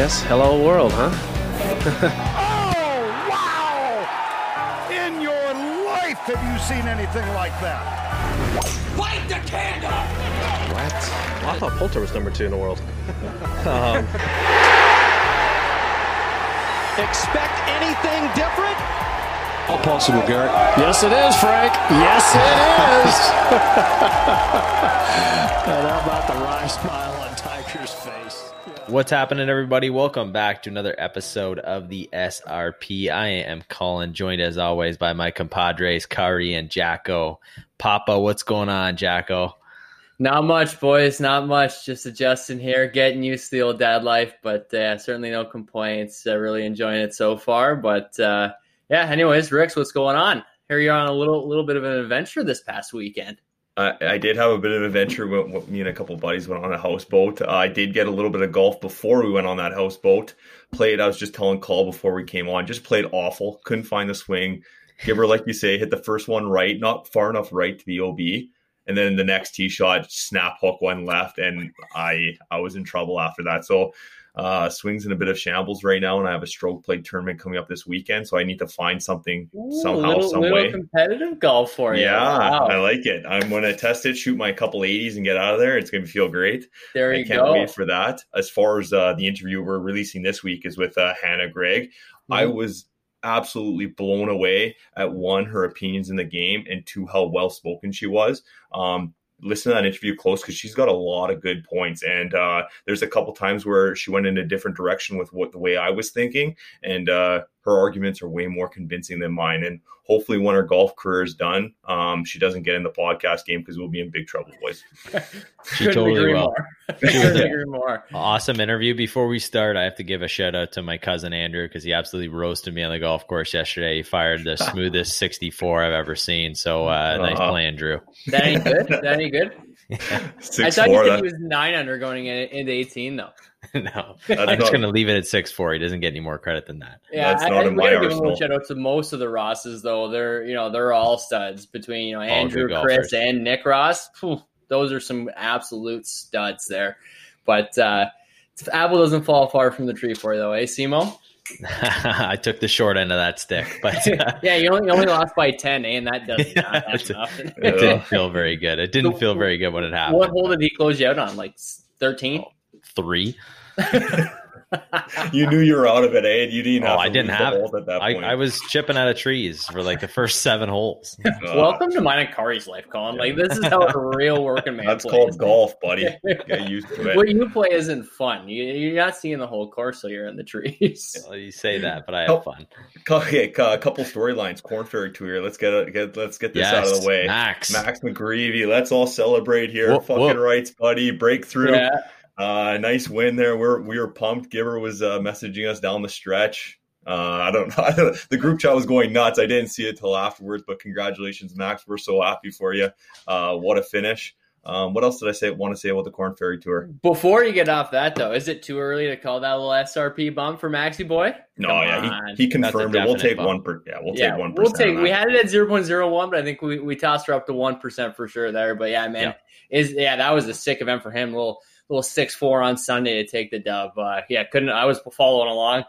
guess hello world, huh? oh, wow! In your life have you seen anything like that? Light the candle! What? I thought Poulter was number two in the world. um, Expect anything different? All possible, Garrett. Yes, it is, Frank. Yes, it is. and how about the wry smile on Tiger's face? What's happening, everybody? Welcome back to another episode of the SRP. I am Colin, joined as always by my compadres, Kari and Jacko. Papa, what's going on, Jacko? Not much, boys. Not much. Just adjusting here, getting used to the old dad life, but uh, certainly no complaints. Uh, really enjoying it so far. But uh, yeah, anyways, Ricks, what's going on? Here you're on a little little bit of an adventure this past weekend. I, I did have a bit of an adventure. With, me and a couple buddies went on a houseboat. Uh, I did get a little bit of golf before we went on that houseboat. Played. I was just telling Call before we came on. Just played awful. Couldn't find the swing. Give her like you say, hit the first one right, not far enough right to be OB and then the next tee shot snap hook one left and i i was in trouble after that so uh swings in a bit of shambles right now and i have a stroke play tournament coming up this weekend so i need to find something Ooh, somehow little, some little way. competitive golf for you. Yeah wow. i like it. I'm going to test it shoot my couple 80s and get out of there. It's going to feel great. There i you can't go. wait for that. As far as uh, the interview we're releasing this week is with uh, hannah gregg. Mm-hmm. i was absolutely blown away at one her opinions in the game and two how well spoken she was. Um listen to that interview close because she's got a lot of good points and uh, there's a couple times where she went in a different direction with what the way i was thinking and uh, her arguments are way more convincing than mine and hopefully when her golf career is done um, she doesn't get in the podcast game because we'll be in big trouble boys. She totally will. agree more. awesome interview. Before we start i have to give a shout out to my cousin andrew because he absolutely roasted me on the golf course yesterday. He fired the smoothest 64 i've ever seen. So uh, nice uh-huh. playing drew that ain't good. That ain't good Six, I thought four, you said that... he was nine under going in, into 18, though. no, That's I'm just going to leave it at six four. He doesn't get any more credit than that. Yeah, That's I, not I, in my give a shout out to most of the Rosses, though. They're you know they're all studs between you know Andrew, Chris, and Nick Ross. Whew, those are some absolute studs there. But uh, apple doesn't fall far from the tree for you, though, eh, Simo? I took the short end of that stick, but uh, yeah, you only, you only lost by ten, eh? and that doesn't yeah, it, it didn't feel very good. It didn't feel very good when it happened. What hole did he close you out on? Like thirteen? Oh, three. you knew you were out of it, eh? You didn't. Oh, I didn't have it. At that point. I, I, was chipping out of trees for like the first seven holes. Uh, Welcome to mine and Kari's life, Colin. Like this is how a real working man. That's plays. called golf, buddy. Get used to it. What you play isn't fun. You, are not seeing the whole course, so you're in the trees. Well, you say that, but I have fun. Okay, a couple storylines. Korn Ferry Tour. Let's get, get let's get this yes, out of the way. Max, Max McGreevy. Let's all celebrate here. Whoop, Fucking whoop. rights, buddy. Breakthrough. Yeah. Uh, nice win there. We're we were pumped. Giver was uh, messaging us down the stretch. Uh, I don't know. the group chat was going nuts. I didn't see it till afterwards, but congratulations, Max. We're so happy for you. Uh, what a finish. Um, what else did I say? Want to say about the Korn Ferry Tour? Before you get off that, though, is it too early to call that little SRP bump for Maxi Boy? No, Come yeah, he, he, confirmed it. We'll take bump. one per. Yeah, we'll yeah, take one. We'll take. We had it at zero point zero one, but I think we, we tossed her up to one percent for sure there. But yeah, man, yeah. is yeah, that was a sick event for him. Little little six four on Sunday to take the dub. Uh, yeah, couldn't. I was following along.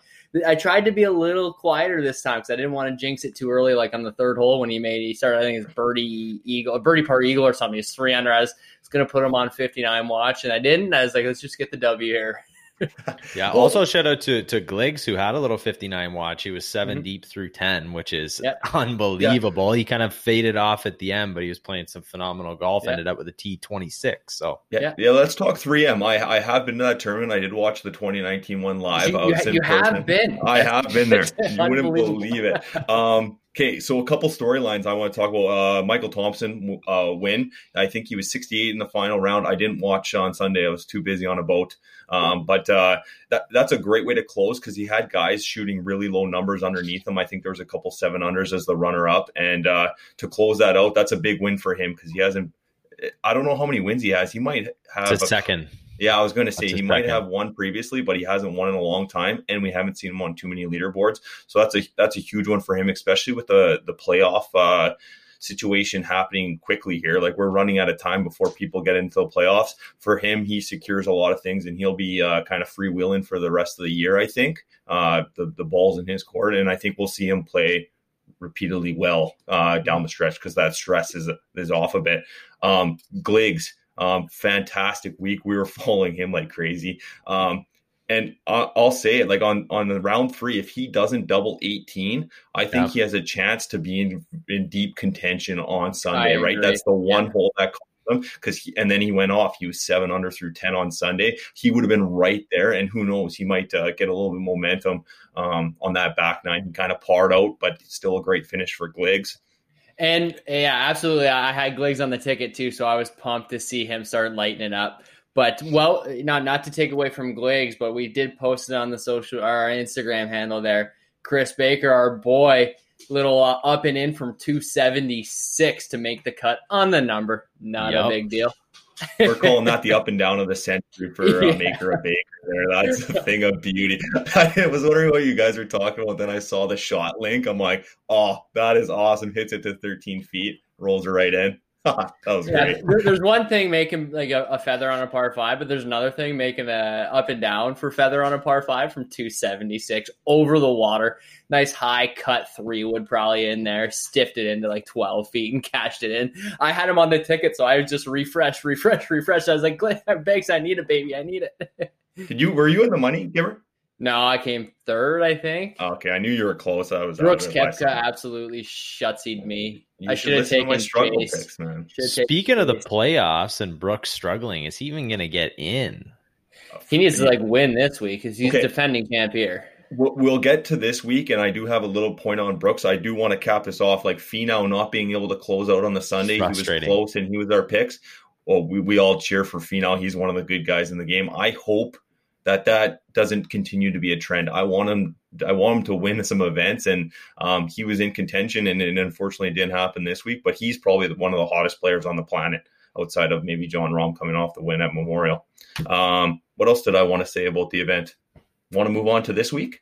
I tried to be a little quieter this time because I didn't want to jinx it too early. Like on the third hole when he made, he started. I think it's birdie eagle, birdie par eagle or something. He's three under. I was, was going to put him on fifty nine watch, and I didn't. I was like, let's just get the W here. yeah. Also, shout out to to Gligs who had a little 59 watch. He was 7 mm-hmm. deep through 10, which is yep. unbelievable. Yep. He kind of faded off at the end, but he was playing some phenomenal golf. Yep. Ended up with a T26. So yeah, yeah. Let's talk 3M. I I have been to that tournament. I did watch the 2019 one live. You, you, you have been. I have been there. you wouldn't believe it. Um, Okay, so a couple storylines I want to talk about. Uh, Michael Thompson uh, win. I think he was 68 in the final round. I didn't watch on Sunday. I was too busy on a boat. Um, but uh, that, that's a great way to close because he had guys shooting really low numbers underneath him. I think there was a couple seven unders as the runner up. And uh, to close that out, that's a big win for him because he hasn't. I don't know how many wins he has. He might have a, a second. Yeah, I was going to say he might have won previously, but he hasn't won in a long time, and we haven't seen him on too many leaderboards. So that's a that's a huge one for him, especially with the the playoff uh, situation happening quickly here. Like we're running out of time before people get into the playoffs. For him, he secures a lot of things, and he'll be uh, kind of freewheeling for the rest of the year. I think uh, the the ball's in his court, and I think we'll see him play repeatedly well uh, down the stretch because that stress is is off a bit. Um, Gligs, um, fantastic week. We were following him like crazy. Um, and I'll say it like on on the round three, if he doesn't double eighteen, I think yeah. he has a chance to be in in deep contention on Sunday. Right, that's the one yeah. hole that him because and then he went off. He was seven under through ten on Sunday. He would have been right there, and who knows, he might uh, get a little bit momentum um, on that back nine. He kind of parred out, but still a great finish for Gligs. And yeah, absolutely. I had Gligs on the ticket too, so I was pumped to see him start lightening up. But well, not not to take away from Gligs, but we did post it on the social our Instagram handle there. Chris Baker, our boy, little uh, up and in from 276 to make the cut on the number. Not yep. a big deal. We're calling that the up and down of the century for uh, yeah. Maker of Baker. There, that's a thing of beauty. I was wondering what you guys were talking about. Then I saw the shot link. I'm like, oh, that is awesome. Hits it to 13 feet, rolls it right in. Oh, that was yeah, great. There's one thing making like a, a, feather on a par five, but there's another thing making a up and down for feather on a par five from 276 over the water. Nice high cut three wood probably in there, stiffed it into like 12 feet and cashed it in. I had him on the ticket, so I was just refresh, refresh, refresh. I was like, Glenn Banks, I need it, baby, I need it. Did you were you in the money giver? No, I came third, I think. Oh, okay, I knew you were close. I was Brooks Koepka absolutely shutsied me. You I should have taken my struggle Chase. picks, man. Speaking of the playoffs and Brooks struggling, is he even going to get in? Oh, he needs to like win this week because he's okay. defending camp here. We'll get to this week, and I do have a little point on Brooks. I do want to cap this off. Like Finau not being able to close out on the Sunday, he was close and he was our picks. Well, we, we all cheer for Finau. He's one of the good guys in the game. I hope – that that doesn't continue to be a trend. I want him. I want him to win some events, and um, he was in contention, and it unfortunately didn't happen this week. But he's probably one of the hottest players on the planet, outside of maybe Jon Rahm coming off the win at Memorial. Um, what else did I want to say about the event? Want to move on to this week?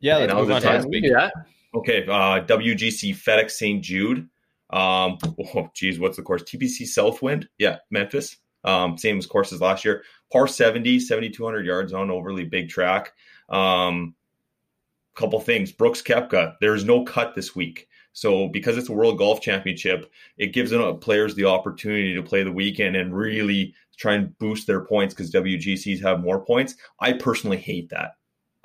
Yeah, let's move on to this week. Yeah. Okay, uh, WGC FedEx St. Jude. Um, oh, geez, what's the course? TPC Southwind. Yeah, Memphis. Um, same as courses last year. Par 70, 7,200 yards on overly big track. Um, couple things. Brooks Koepka, there is no cut this week. So because it's a World Golf Championship, it gives players the opportunity to play the weekend and really try and boost their points because WGCs have more points. I personally hate that.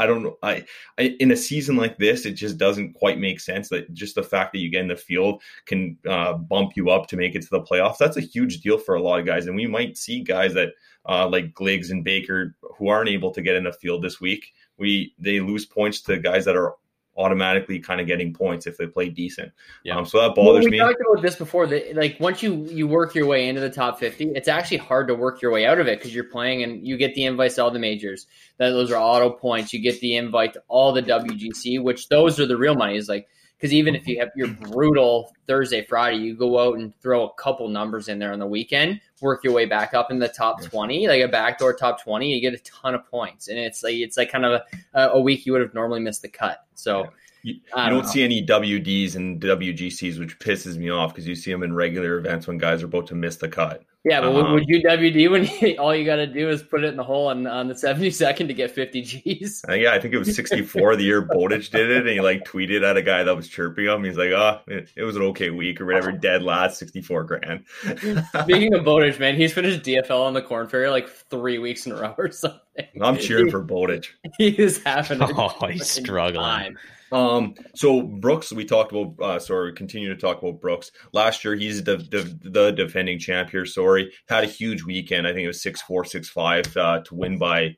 I don't know. I, I, in a season like this, it just doesn't quite make sense that just the fact that you get in the field can uh, bump you up to make it to the playoffs. That's a huge deal for a lot of guys, and we might see guys that uh, like Gligs and Baker who aren't able to get in the field this week. We they lose points to guys that are automatically kind of getting points if they play decent. Yeah. Um, so that bothers well, we me. We talked about this before. That like once you you work your way into the top fifty, it's actually hard to work your way out of it because you're playing and you get the invites to all the majors. That those are auto points. You get the invite to all the WGC, which those are the real money. Is like because even if mm-hmm. you have your brutal Thursday, Friday, you go out and throw a couple numbers in there on the weekend, work your way back up in the top twenty, like a backdoor top twenty, you get a ton of points, and it's like it's like kind of a, a week you would have normally missed the cut. So. Yeah. You, you don't, don't see any WDs and WGCs, which pisses me off because you see them in regular events when guys are about to miss the cut. Yeah, but um, would you WD when you, all you got to do is put it in the hole on, on the 72nd to get 50 Gs? Uh, yeah, I think it was 64 the year Bowditch did it, and he like tweeted at a guy that was chirping him. He's like, oh, it, it was an okay week or whatever, dead last 64 grand. Speaking of Bowditch, man, he's finished DFL on the Korn Ferry like three weeks in a row or something. I'm cheering for Bowditch. He is having a Oh, he's struggling. Time. Um, so Brooks, we talked about. Uh, sorry, continue to talk about Brooks. Last year, he's the the, the defending champ here. Sorry, had a huge weekend. I think it was six four, six five uh, to win by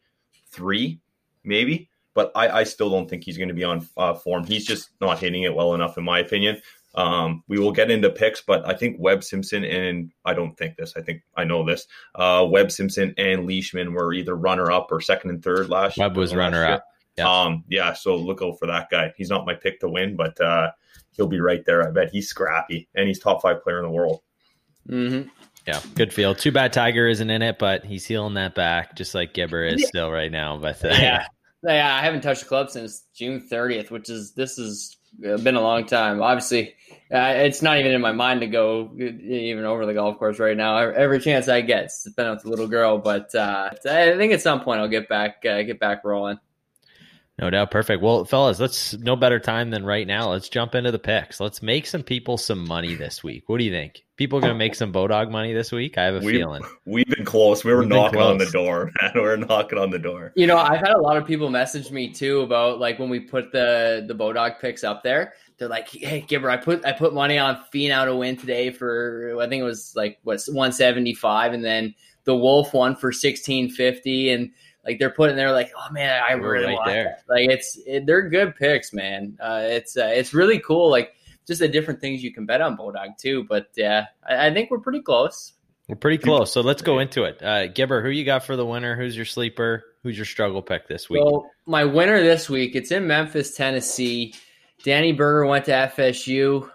three, maybe. But I, I still don't think he's going to be on uh, form. He's just not hitting it well enough, in my opinion. Um, we will get into picks, but I think Webb Simpson and I don't think this. I think I know this. Uh, Webb Simpson and Leishman were either runner up or second and third last. Year. Webb was runner up. Yeah. Um, yeah, so look out for that guy. He's not my pick to win, but uh, he'll be right there. I bet he's scrappy and he's top five player in the world. Mm-hmm. Yeah, good feel. Too bad Tiger isn't in it, but he's healing that back just like Gibber is yeah. still right now. But uh, yeah, yeah, I haven't touched the club since June 30th, which is this is been a long time. Obviously, uh, it's not even in my mind to go even over the golf course right now. Every chance I get, spend with the little girl. But uh, I think at some point I'll get back uh, get back rolling. No doubt. Perfect. Well, fellas, let's no better time than right now. Let's jump into the picks. Let's make some people some money this week. What do you think? People going to make some Bodog money this week? I have a we, feeling. We've been close. We were we've knocking on the door, man. We are knocking on the door. You know, I've had a lot of people message me too about like when we put the the Bodog picks up there. They're like, "Hey, Gibber, I put I put money on Finau to win today for I think it was like what 175, and then the Wolf won for 1650, and like they're putting there like oh man i really right want there. That. like it's it, they're good picks man. Uh, it's uh, it's really cool like just the different things you can bet on Bodog too but yeah I, I, think we're pretty close. We're pretty close so let's go into it. Uh gibber who you got for the winner? Who's your sleeper? Who's your struggle pick this week? So my winner this week it's in memphis tennessee. Danny berger went to fsu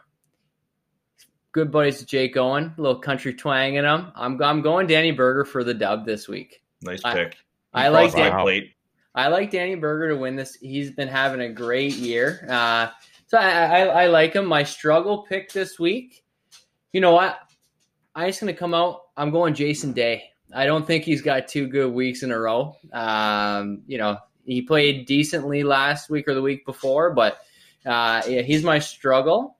good buddies with jake owen a little country twang in him i'm, I'm going danny berger for the dub this week. Nice pick I like Dan- I like Danny Berger to win this. He's been having a great year. Uh, so I, I, I, like him. My struggle pick this week. You know what? I'm just going to come out. I'm going Jason Day. I don't think he's got two good weeks in a row. Um, you know, he played decently last week or the week before, but uh, yeah, he's my struggle.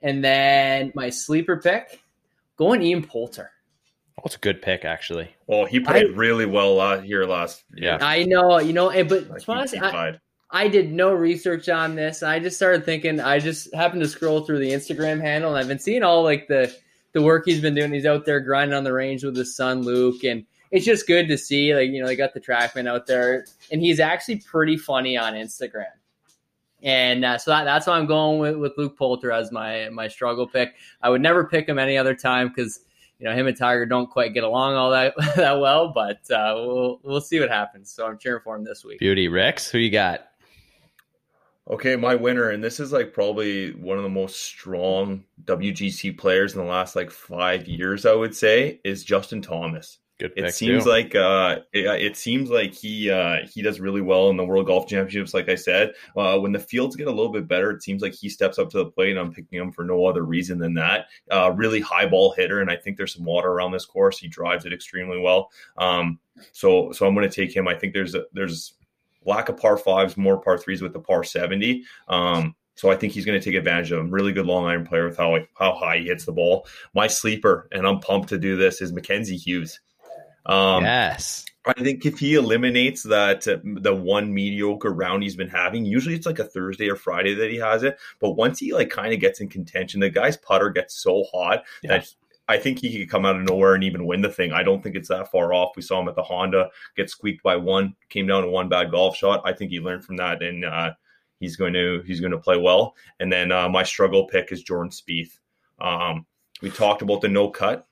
And then my sleeper pick, going Ian Poulter. Oh, it's a good pick, actually. Well, he played I, really well uh, here last. Yeah, I know. You know, but like honestly, I, I, did no research on this. I just started thinking. I just happened to scroll through the Instagram handle, and I've been seeing all like the the work he's been doing. He's out there grinding on the range with his son Luke, and it's just good to see. Like you know, they got the TrackMan out there, and he's actually pretty funny on Instagram. And uh, so that, that's why I'm going with, with Luke Poulter as my my struggle pick. I would never pick him any other time because you know him and Tiger don't quite get along all that that well, but uh, we'll we'll see what happens. So I'm cheering for him this week. Beauty, Rex, who you got? Okay, my winner, and this is like probably one of the most strong WGC players in the last like five years, I would say, is Justin Thomas. Good it seems too. like uh, it, it, seems like he uh, he does really well in the World Golf Championships. Like I said, uh, when the fields get a little bit better, it seems like he steps up to the plate. and I'm picking him for no other reason than that. Uh, really high ball hitter, and I think there's some water around this course. He drives it extremely well. Um, so so I'm going to take him. I think there's a, there's lack of par fives, more par threes with the par seventy. Um, so I think he's going to take advantage of him. Really good long iron player with how how high he hits the ball. My sleeper, and I'm pumped to do this, is Mackenzie Hughes. Um, yes. I think if he eliminates that uh, the one mediocre round he's been having, usually it's like a Thursday or Friday that he has it. But once he like kind of gets in contention, the guy's putter gets so hot yeah. that I think he could come out of nowhere and even win the thing. I don't think it's that far off. We saw him at the Honda get squeaked by one, came down to one bad golf shot. I think he learned from that and uh, he's going to he's going to play well. And then uh, my struggle pick is Jordan Spieth. Um, we talked about the no cut.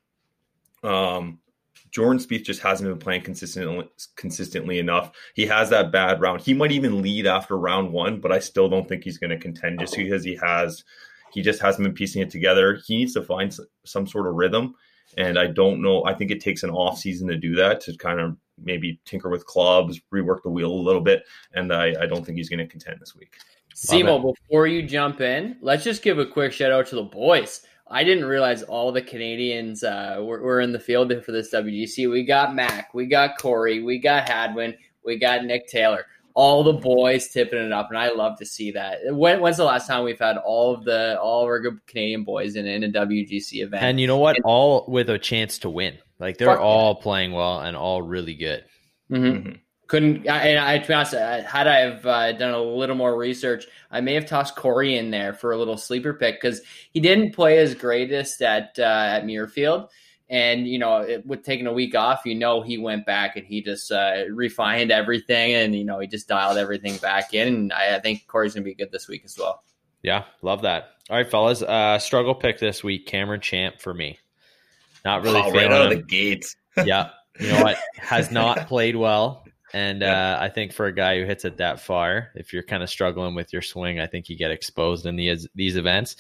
Um, Jordan Spieth just hasn't been playing consistently consistently enough. He has that bad round. He might even lead after round one, but I still don't think he's going to contend just because he has he just hasn't been piecing it together. He needs to find some sort of rhythm, and I don't know. I think it takes an off season to do that to kind of maybe tinker with clubs, rework the wheel a little bit, and I, I don't think he's going to contend this week. Simo, before you jump in, let's just give a quick shout out to the boys. I didn't realize all the Canadians uh, were, were, in the field for this WGC. We got Mac, we got Corey, we got Hadwin, we got Nick Taylor. All the boys tipping it up, and I love to see that. When, when's the last time we've had all of the all of our good Canadian boys in, in a WGC event? And you know what? And, all with a chance to win. Like they're all playing well and all really good. Mm-hmm. Mm-hmm couldn't and I to be honest, had I have uh, done a little more research, I may have tossed Corey in there for a little sleeper pick because he didn't play his greatest at uh, at Muirfield, and you know, it, with taking a week off, you know, he went back and he just uh, refined everything, and you know, he just dialed everything back in. And I, I think Corey's gonna be good this week as well. Yeah, love that. All right, fellas, uh, struggle pick this week: Cameron Champ for me. Not really oh, right out of the gates. yeah, you know what? Has not played well and uh, I think for a guy who hits it that far, if you're kind of struggling with your swing, I think you get exposed in these these events.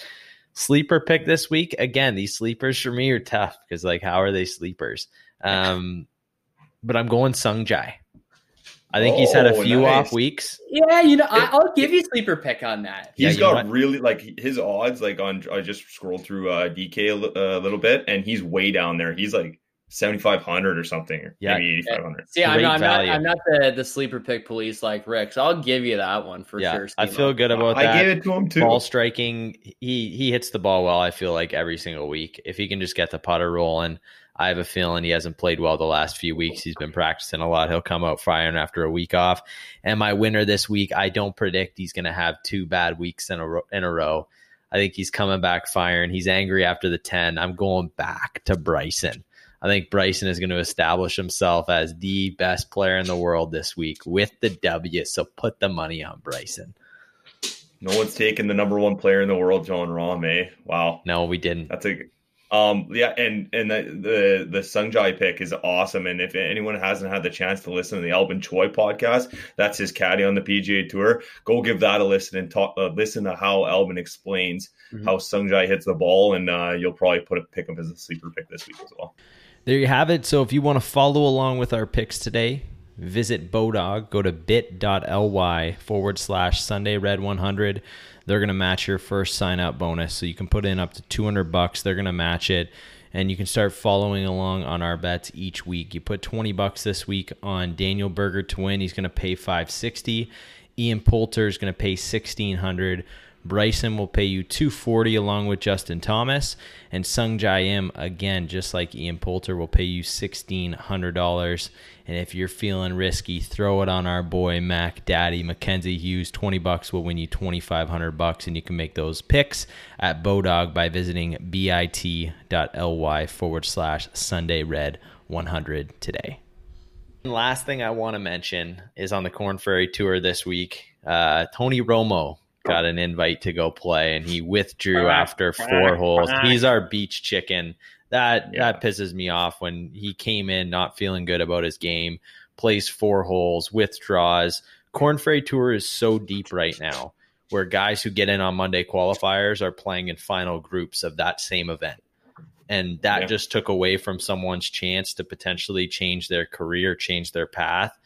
Sleeper pick this week. Again, these sleepers for me are tough because like how are they sleepers? Um, but I'm going Sung Jae. I think he's had a Oh, few nice. off weeks. Yeah, you know, I, I'll give you sleeper pick on that. Yeah, He's you got know really like his odds. Like on, I just scrolled through uh, DK a a little bit, and he's way down there. He's like seventy five hundred or something, or Yeah. maybe eighty five hundred. See, I'm, not, I'm not, value. I'm not the, the sleeper pick police like Rick, so I'll give you that one for yeah, sure. I Steve-O. feel good about that I gave it to him too. ball striking. He he hits the ball well. I feel like every single week. If he can just get the putter rolling, I have a feeling he hasn't played well the last few weeks. He's been practicing a lot. He'll come out firing after a week off. And my winner this week, I don't predict he's going to have two bad weeks in a ro- in a row. I think he's coming back firing. He's angry after the ten. I'm going back to Bryson. I think Bryson is going to establish himself as the best player in the world this week with the W. So put the money on Bryson. No one's taken the number one player in the world, Jon Rahm. Eh? Wow, No, we didn't. that's a um yeah, and and the the the Sungjae pick is awesome. And if anyone hasn't had the chance to listen to the Albin Choi podcast, that's his caddy on the PGA Tour. Go give that a listen and talk. Uh, listen to how Albin explains Mhm. how Sungjae hits the ball, and uh, you'll probably put a pick him as a sleeper pick this week as well. There you have it. So if you want to follow along with our picks today, visit Bodog. Go to bit.ly forward slash Sunday Red 100. They're going to match your first sign up bonus. So you can put in up to 200 bucks. They're going to match it. And you can start following along on our bets each week. You put 20 bucks this week on Daniel Berger to win. He's going to pay 560. Ian Poulter is going to pay 1600. Bryson will pay you 240 along with Justin Thomas and Sungjae Im again just like Ian Poulter will pay you $1600 and if you're feeling risky throw it on our boy Mac Daddy Mackenzie Hughes 20 bucks will win you 2500 bucks and you can make those picks at Bodog by visiting bit.ly forward slash Sunday Red 100 today. And Last thing I want to mention is on the Korn Ferry Tour this week. Uh, Tony Romo got an invite to go play, and he withdrew after four holes. He's our beach chicken. That Yeah. that pisses me off when he came in not feeling good about his game, plays four holes, withdraws. Korn Ferry Tour is so deep right now, where guys who get in on Monday qualifiers are playing in final groups of that same event and that Yeah. just took away from someone's chance to potentially change their career, change their path.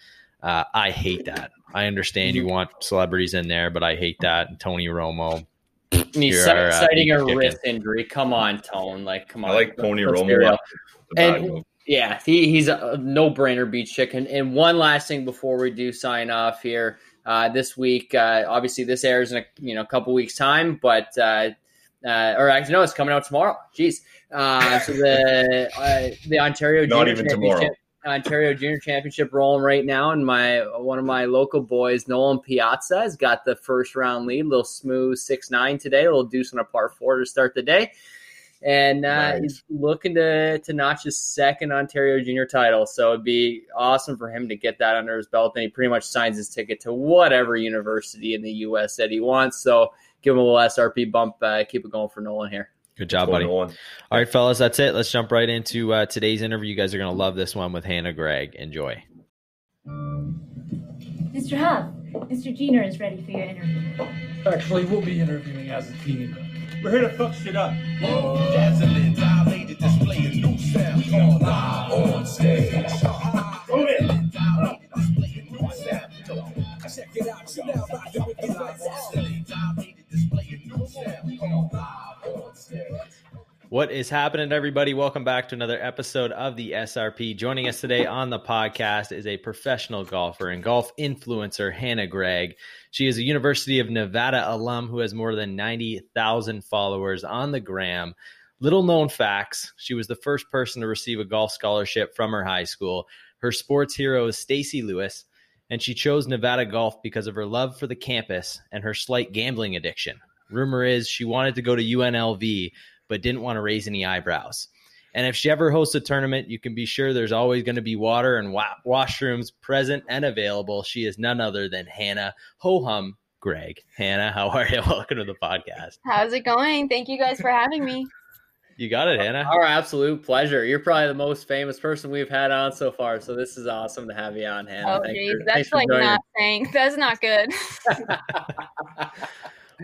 Uh, I hate that. I understand Mm-hmm. you want celebrities in there, but I hate that. And Tony Romo, he's You're cit- uh, citing a chicken. wrist injury. Come on, Tone. Like, come on. I like Tony Let's Romo. real. The bad And- Yeah, he, he's a no brainer beach chicken. And one last thing before we do sign off here. Uh, this week, uh, obviously, this airs in a you know couple weeks time, but uh, uh, or actually, no, it's coming out tomorrow. Jeez. Uh, so the uh, the Ontario Not Junior even tomorrow. Ontario Junior Championship rolling right now, and my one of my local boys, Nolan Piazza, has got the first round lead. A little smooth six nine today. A little deuce on a par four to start the day and uh, Nice. he's looking to to notch his second Ontario Junior title. So it'd be awesome for him to get that under his belt, and he pretty much signs his ticket to whatever university in the U.S. that he wants. So give him a little SRP bump. Uh, keep it going for Nolan here. Good job, buddy. on. All right, fellas, that's it. Let's jump right into uh, today's interview. You guys are going to love this one with Hannah Gregg. Enjoy. Mr. Huff, Mr. Jenner is ready for your interview. Actually, we'll be interviewing as a team. We're here to fuck shit up. Dazzling, dilated display a new sound. All live on stage. Move it. What is happening, everybody? Welcome back to another episode of the SRP. Joining us today on the podcast is a professional golfer and golf influencer, Hannah Gregg. She is a University of Nevada alum who has more than 90,000 followers on the gram. Little known facts she was the first person to receive a golf scholarship from her high school. Her sports hero is Stacy Lewis, and she chose Nevada golf because of her love for the campus and her slight gambling addiction. Rumor is she wanted to go to UNLV, but didn't want to raise any eyebrows. And if she ever hosts a tournament, you can be sure there's always going to be water and wa- washrooms present and available. She is none other than Hannah Ho Hum Gregg. Hannah, how are you? Welcome to the podcast. How's it going? Thank you guys for having me. You got it, Hannah. Our absolute pleasure. You're probably the most famous person we've had on so far. So this is awesome to have you on, Hannah. Oh, Thanks geez, for- that's like joining. not saying. That's not good.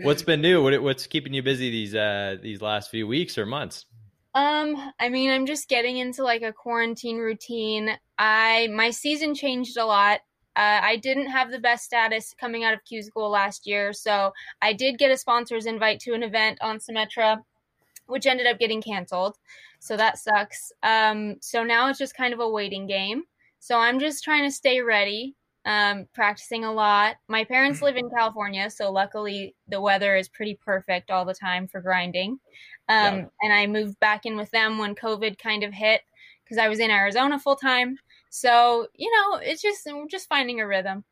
What's been new? What, what's keeping you busy these uh, these last few weeks or months? Um, I mean, I'm just getting into like a quarantine routine. I my season changed a lot Uh, I didn't have the best status coming out of Q school last year, so I did get a sponsor's invite to an event on Symetra, which ended up getting canceled. So that sucks. Um, so now it's just kind of a waiting game. So I'm just trying to stay ready, um, practicing a lot. My parents live in California, so luckily the weather is pretty perfect all the time for grinding. Um, yeah. And I moved back in with them when COVID kind of hit because I was in Arizona full time. So you know, it's just we're just finding a rhythm.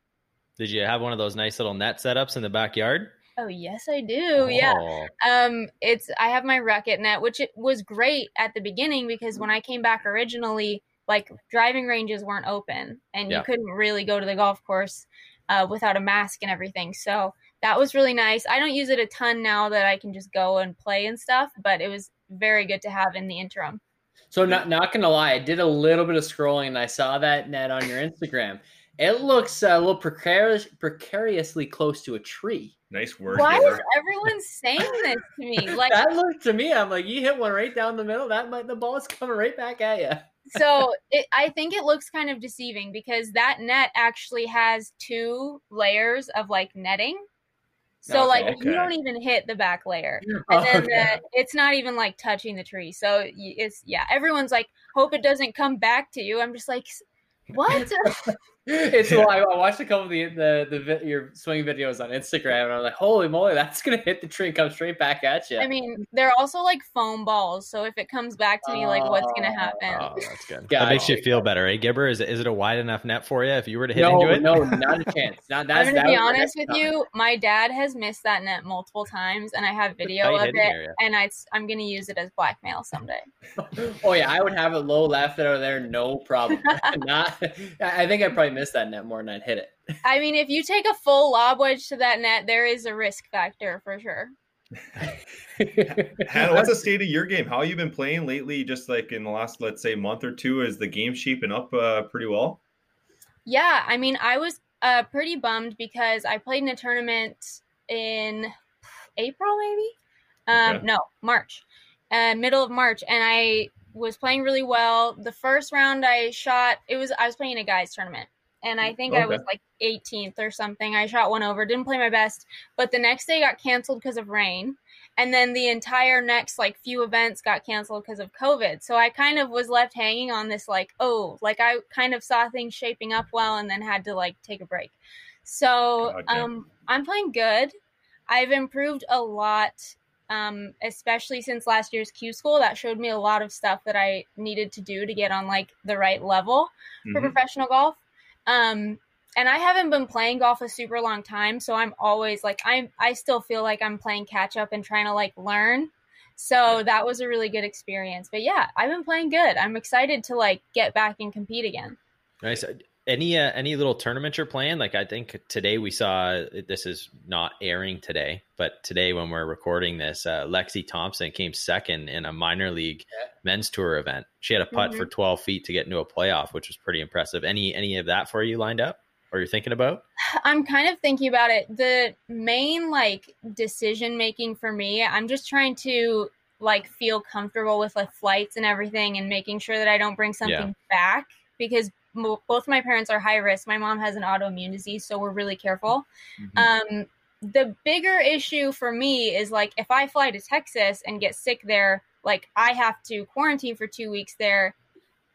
Did you have one of those nice little net setups in the backyard? Oh yes, I do. Oh. Yeah. Um, it's I have my Rukket net, which it was great at the beginning because when I came back originally, like driving ranges weren't open and yeah. you couldn't really go to the golf course uh, without a mask and everything. So that was really nice. I don't use it a ton now that I can just go and play and stuff, but it was very good to have in the interim. So not not gonna lie, I did a little bit of scrolling and I saw that net on your Instagram. It looks a little precarious, precariously close to a tree. Nice work. Why is everyone saying this to me? Like that looked to me, I'm like, you hit one right down the middle. That might the ball is coming right back at you. So it, I think it looks kind of deceiving because that net actually has two layers of like netting. So okay, like okay. you don't even hit the back layer, and then okay. the, it's not even like touching the tree. So it's yeah, everyone's like, hope it doesn't come back to you. I'm just like, what? it's yeah. I watched a couple of the the, the your swing videos on Instagram, and I was like, "Holy moly, that's gonna hit the tree and come straight back at you." I mean, they're also like foam balls, so if it comes back to me, like, what's gonna oh, happen? Oh, that's good. that makes you feel better, eh, Gibber? Is it is it a wide enough net for you if you were to hit no, into it? No, not a chance. Not that's, I'm gonna be honest with time. you. My dad has missed that net multiple times, and I have video of it, area. and I I'm gonna use it as blackmail someday. oh yeah, I would have it low left over there, no problem. not, I think I probably missed that net more than I'd hit it. I mean, if you take a full lob wedge to that net, there is a risk factor for sure. Hannah, what's the state of your game? How you been playing lately? Just like in the last, let's say, month or two, is the game shaping up uh, pretty well? Yeah, I mean, I was uh, pretty bummed because I played in a tournament in April, maybe. Um, okay. No, March, uh, middle of March, and I was playing really well. The first round I shot, it was I was playing a guys tournament, and I think okay. I was like 18th or something. I shot one over, didn't play my best, but the next day got canceled because of rain. And then the entire next like few events got canceled because of COVID. So I kind of was left hanging on this like, oh, like I kind of saw things shaping up well and then had to like take a break. So okay. um I'm playing good. I've improved a lot um, especially since last year's Q school. That showed me a lot of stuff that I needed to do to get on like the right level mm-hmm. for professional golf. Um, and I haven't been playing golf a super long time, so I'm always like I'm I still feel like I'm playing catch up and trying to like learn. So that was a really good experience. But yeah, I've been playing good. I'm excited to like get back and compete again. Nice. Any uh, any little tournament you're playing? Like I think today we saw this is not airing today, but today when we're recording this, uh, Lexi Thompson came second in a minor league yeah. men's tour event. She had a putt mm-hmm. for 12 feet to get into a playoff, which was pretty impressive. Any any of that for you lined up? Or you're thinking about? I'm kind of thinking about it. The main like decision making for me, I'm just trying to like feel comfortable with like flights and everything and making sure that I don't bring something yeah. back because both my parents are high risk. My mom has an autoimmune disease, so we're really careful. Mm-hmm. Um, the bigger issue for me is like if I fly to Texas and get sick there, like I have to quarantine for two weeks there.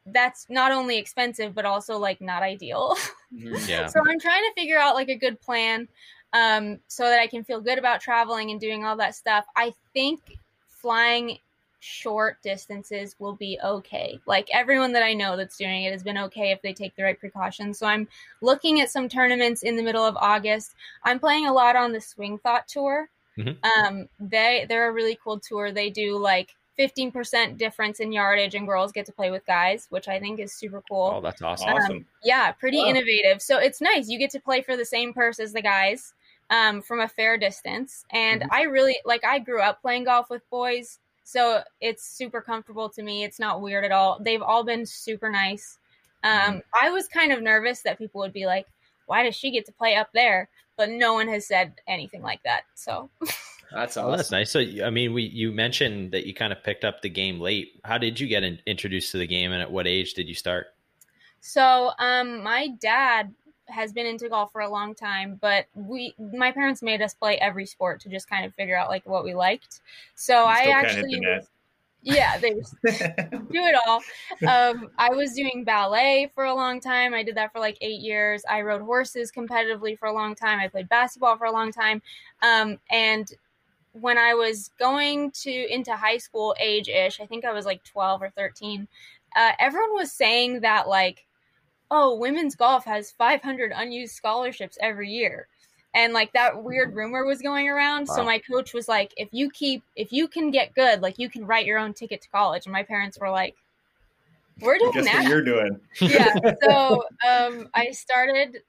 That's not only expensive, but also like not ideal. Mm-hmm. Yeah. so I'm trying to figure out like a good plan um, so that I can feel good about traveling and doing all that stuff. I think flying short distances will be okay. Like everyone that I know that's doing it has been okay if they take the right precautions. So I'm looking at some tournaments in the middle of August. I'm playing a lot on the Swing Thought tour. Mm-hmm. Um, they they're a really cool tour. They do like 15% difference in yardage and girls get to play with guys, which I think is super cool. Oh, that's awesome. Um, yeah, pretty wow. innovative. So it's nice. You get to play for the same purse as the guys um, from a fair distance. And mm-hmm. I really like I grew up playing golf with boys so it's super comfortable to me. It's not weird at all. They've all been super nice. Um, mm-hmm. I was kind of nervous that people would be like, why does she get to play up there? But no one has said anything like that. So that's awesome. Well, that's nice. So, I mean, we you mentioned that you kind of picked up the game late. How did you get in, introduced to the game, and at what age did you start? So, um, my dad has been into golf for a long time, but we my parents made us play every sport to just kind of figure out like what we liked. So I actually yeah, they do it all. Um, I was doing ballet for a long time. I did that for like eight years. I rode horses competitively for a long time. I played basketball for a long time. Um, and when I was going to into high school age ish, I think I was like 12 or 13, uh, everyone was saying that like, oh, women's golf has 500 unused scholarships every year. And like that weird rumor was going around. Wow. So my coach was like, if you keep, if you can get good, like you can write your own ticket to college. And my parents were like, we're doing Guess that. What you're doing. yeah. So um, I started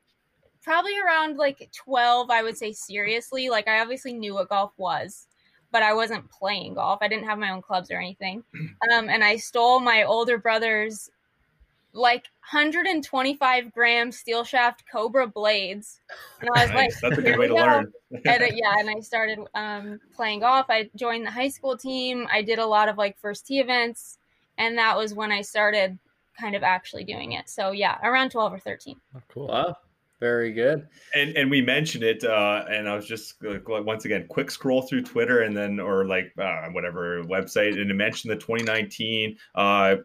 probably around like 12 i would say seriously like i obviously knew what golf was but i wasn't playing golf i didn't have my own clubs or anything um, and i stole my older brother's like 125 gram steel shaft cobra blades and i was Nice. like That's a good way to go." learn. and uh, yeah and i started um, playing golf i joined the high school team i did a lot of like first tee events and that was when i started kind of actually doing it so yeah around 12 or 13 cool. Wow. Very good. and and we mentioned it uh and i was just like once again quick scroll through twitter and then or like uh, whatever website and it mentioned the 2019 uh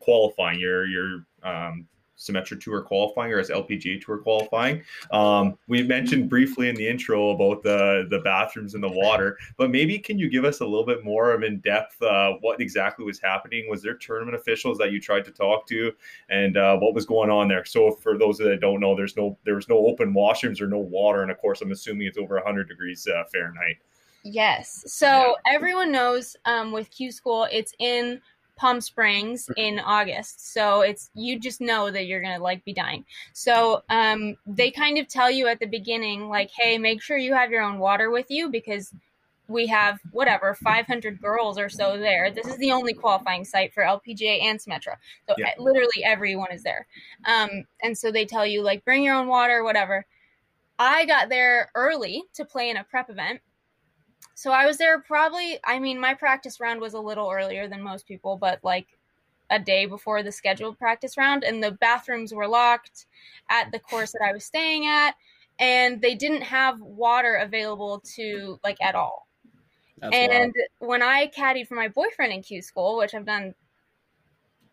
qualifying your your um Symetra Tour qualifying or as LPGA Tour qualifying. Um, we mentioned briefly in the intro about the the bathrooms and the water, but maybe can you give us a little bit more of in depth uh, what exactly was happening? Was there tournament officials that you tried to talk to, and uh, what was going on there? So for those that don't know, there's no there was no open washrooms or no water, and of course I'm assuming it's over 100 degrees uh, Fahrenheit. Yes. So everyone knows um, with Q School, it's in Palm Springs in August. So it's you just know that you're gonna like be dying. So um, they kind of tell you at the beginning, like, hey, make sure you have your own water with you because we have whatever 500 girls or so there. This is the only qualifying site for LPGA and Symetra. So Yeah. literally everyone is there. Um, and so they tell you like bring your own water, whatever. I got there early to play in a prep event. So I was there probably, I mean, my practice round was a little earlier than most people, but like a day before the scheduled practice round. And the bathrooms were locked at the course that I was staying at. And they didn't have water available to like at all. That's and when I caddied for my boyfriend in Q school, which I've done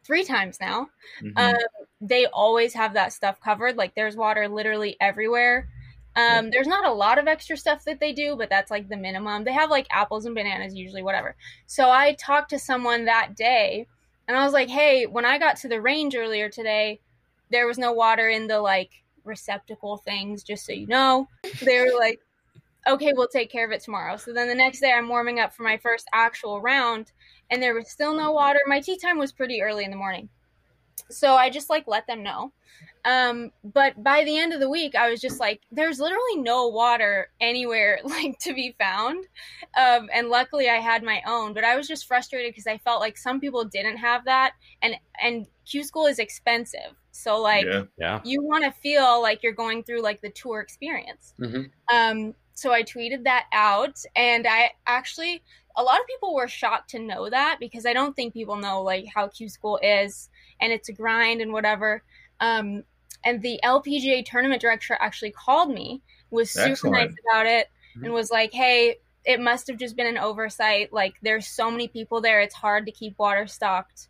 three times now, Mm-hmm. um, they always have that stuff covered. Like there's water literally everywhere. Um, There's not a lot of extra stuff that they do, but that's like the minimum. They have like apples and bananas, usually, whatever. So I talked to someone that day and I was like, hey, when I got to the range earlier today, there was no water in the like receptacle things, just so you know. They were like, okay, we'll take care of it tomorrow. So then the next day, I'm warming up for my first actual round, and there was still no water. My tee time was pretty early in the morning. So I just like let them know. Um, but by the end of the week, I was just like, there's literally no water anywhere like to be found. Um, and luckily I had my own, but I was just frustrated because I felt like some people didn't have that and, and Q school is expensive. So like Yeah. Yeah. you want to feel like you're going through like the tour experience. Mm-hmm. Um, so I tweeted that out, and I actually a lot of people were shocked to know that because I don't think people know like how Q School is, and it's a grind and whatever. Um, and the LPGA tournament director actually called me, was super Excellent. nice about it, mm-hmm. and was like, "Hey, it must have just been an oversight. Like, there's so many people there; it's hard to keep water stocked.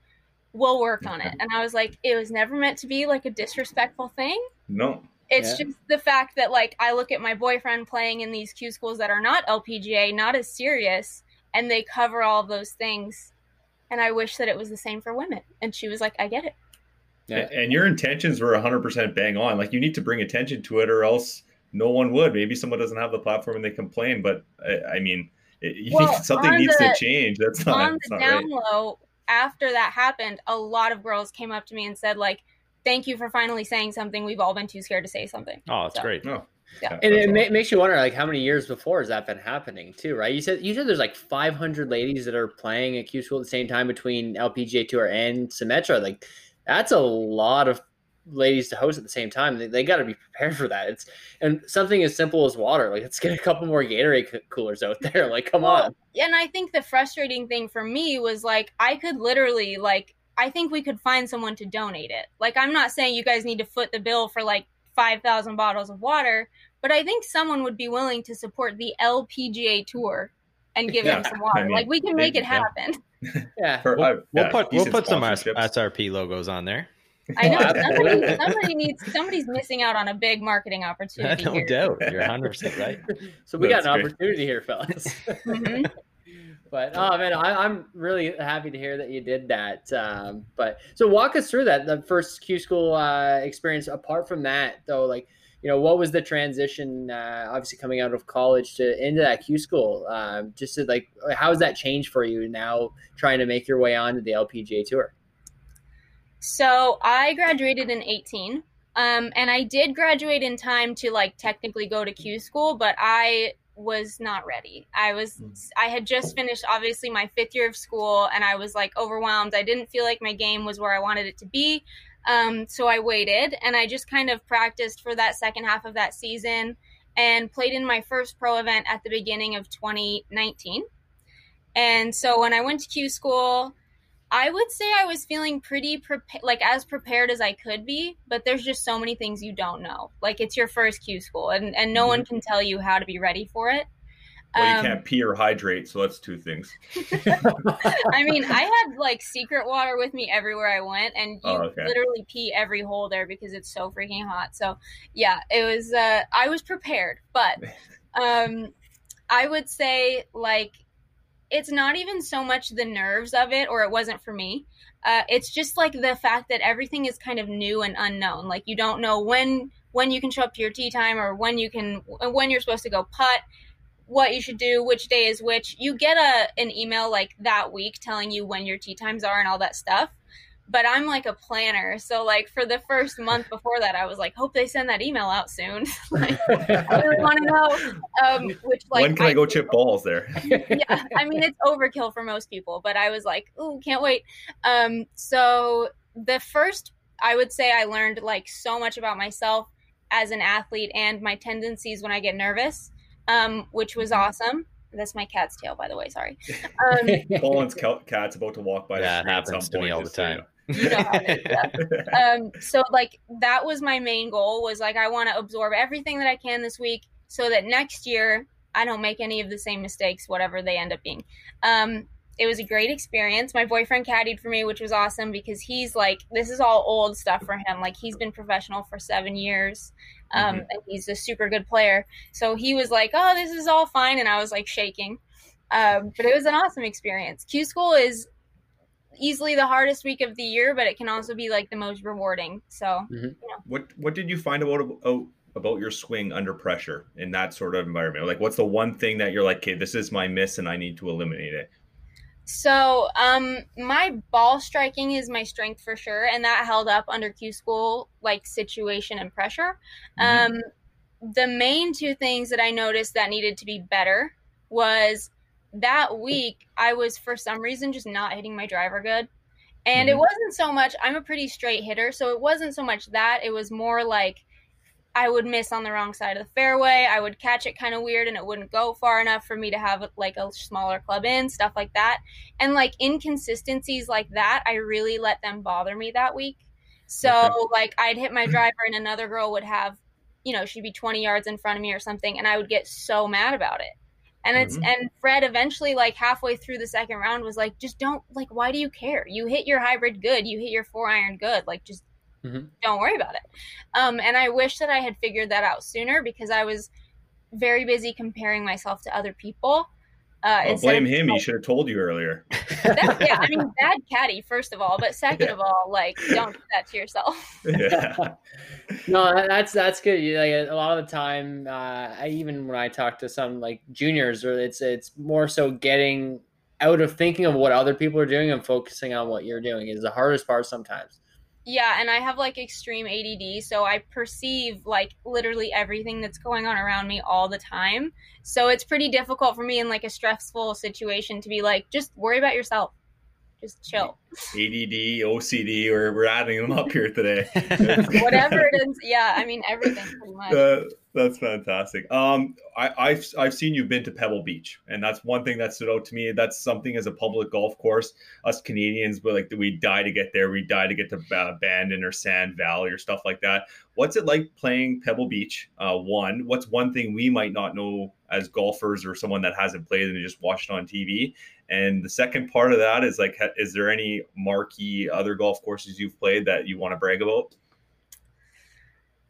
We'll work on it." And I was like, "It was never meant to be like a disrespectful thing." No. It's Yeah. just the fact that like I look at my boyfriend playing in these Q schools that are not LPGA, not as serious, and they cover all of those things. And I wish that it was the same for women. And she was like, I get it. And, and your intentions were 100% bang on. Like you need to bring attention to it, or else no one would. Maybe someone doesn't have the platform and they complain. But I, I mean, it, you Well, need, something needs the- to change. That's not, On that's the not right. low, after that happened, a lot of girls came up to me and said, like, thank you for finally saying something. We've all been too scared to say something. Oh, that's So, great. No. Yeah. And it ma- makes you wonder, like, how many years before has that been happening, too, right? You said you said there's like 500 ladies that are playing at Q School at the same time between LPGA Tour and Symetra. Like, that's a lot of ladies to host at the same time. They, they got to be prepared for that. It's and something as simple as water. Like, let's get a couple more Gatorade c- coolers out there. Like, come Well, on. and I think the frustrating thing for me was like I could literally like I think we could find someone to donate it. Like I'm not saying you guys need to foot the bill for like 5,000 bottles of water, but I think someone would be willing to support the LPGA tour and give Yeah, him some water. I mean, like we can make it yeah. happen. Yeah, For- We'll, uh, we'll yeah, put we'll put some. SRP logos on there. I know somebody, somebody needs somebody's missing out on a big marketing opportunity no here. doubt, you're 100 percent right. So we got an great. opportunity here, fellas. Mhm. but oh man, I, I'm really happy to hear that you did that. Um, but so walk us through that the first Q school uh, experience. Apart from that, though, like you know, what was the transition? Uh, obviously, coming out of college to into that Q school. Um, just to, like, how has that changed for you now? Trying to make your way onto the LPGA tour. So I graduated in 18. Um, and I did graduate in time to like technically go to Q school, but I was not ready. I was I had just finished obviously my fifth year of school and I was like overwhelmed. I didn't feel like my game was where I wanted it to be. Um, so I waited and I just kind of practiced for that second half of that season and played in my first pro event at the beginning of 2019. And so when I went to Q school, I would say I was feeling pretty prepared, like as prepared as I could be, but there's just so many things you don't know. Like it's your first Q school, and, and no one can tell you how to be ready for it. Well, you Um, can't pee or hydrate, so that's two things. I mean, I had like secret water with me everywhere I went, and you Oh, okay. literally pee every hole there because it's so freaking hot. So, yeah, it was. Uh, I was prepared, but um, I would say like it's not even so much the nerves of it, or it wasn't for me. Uh, it's just like the fact that everything is kind of new and unknown. Like you don't know when when you can show up to your tee time, or when you can when you're supposed to go putt what you should do, which day is which. You get a an email like that week telling you when your tee times are and all that stuff. But I'm like a planner, so like for the first month before that, I was like, hope they send that email out soon. like, I really want to know. Um, which like when can I, go chip balls there? yeah, I mean it's overkill for most people, but I was like, "Ooh, can't wait." Um, so the first, I would say, I learned like so much about myself as an athlete and my tendencies when I get nervous, um, which was awesome. That's my cat's tail, by the way. Sorry. Um, Colin's cat's about to walk by. Yeah, it the happens some to me all the just you time. you know how it is, yeah. um, so like that was my main goal was like I want to absorb everything that I can this week so that next year I don't make any of the same mistakes, whatever they end up being. Um, it was a great experience. My boyfriend caddied for me, which was awesome because he's like, this is all old stuff for him. Like he's been professional for seven years, um, Mhm. and he's a super good player. So he was like, oh, this is all fine, and I was like shaking. Um, but it was an awesome experience. Q school is easily the hardest week of the year, but it can also be like the most rewarding. So you know. What What did you find about about about your swing under pressure in that sort of environment? Like, what's the one thing that you're like, okay, this is my miss, and I need to eliminate it? So, um, my ball striking is my strength for sure, and that held up under Q school like situation and pressure. Um, the main two things that I noticed that needed to be better was that week I was for some reason just not hitting my driver good. And it Mhm. wasn't so much I'm a pretty straight hitter, so it wasn't so much that, it was more like I would miss on the wrong side of the fairway. I would catch it kind of weird and it wouldn't go far enough for me to have like a smaller club in, stuff like that. And like inconsistencies like that, I really let them bother me that week. So Okay. like I'd hit my driver and another girl would have, you know, she'd be 20 yards in front of me or something and I would get so mad about it. And it's Mhm. and Fred eventually like halfway through the second round was like just don't like why do you care? You hit your hybrid good, you hit your four iron good, like just don't worry about it. Um, and I wish that I had figured that out sooner because I was very busy comparing myself to other people. Uh, Well, blame of- him. He should have told you earlier. That's, yeah, I mean, bad caddy, first of all, but second of all, like, don't do that to yourself. yeah. no, that's that's good. Like a lot of the time, uh, I, even when I talk to some like juniors, or it's it's more so getting out of thinking of what other people are doing and focusing on what you're doing is the hardest part sometimes. Yeah, and I have like extreme ADD, so I perceive like literally everything that's going on around me all the time. So it's pretty difficult for me in like a stressful situation to be like, just worry about yourself. Just chill. ADD, OCD, or we're adding them up here today. Whatever it is, yeah. I mean everything pretty much. Uh, that's fantastic. Um, I, have I've seen you've been to Pebble Beach, and that's one thing that stood out to me. That's something as a public golf course, us Canadians, but like we die to get there. We die to get to uh, Bandon or Sand Valley or stuff like that. What's it like playing Pebble Beach? Uh, one, what's one thing we might not know as golfers or someone that hasn't played and just watched on TV? And the second part of that is like, is there any marquee other golf courses you've played that you want to brag about?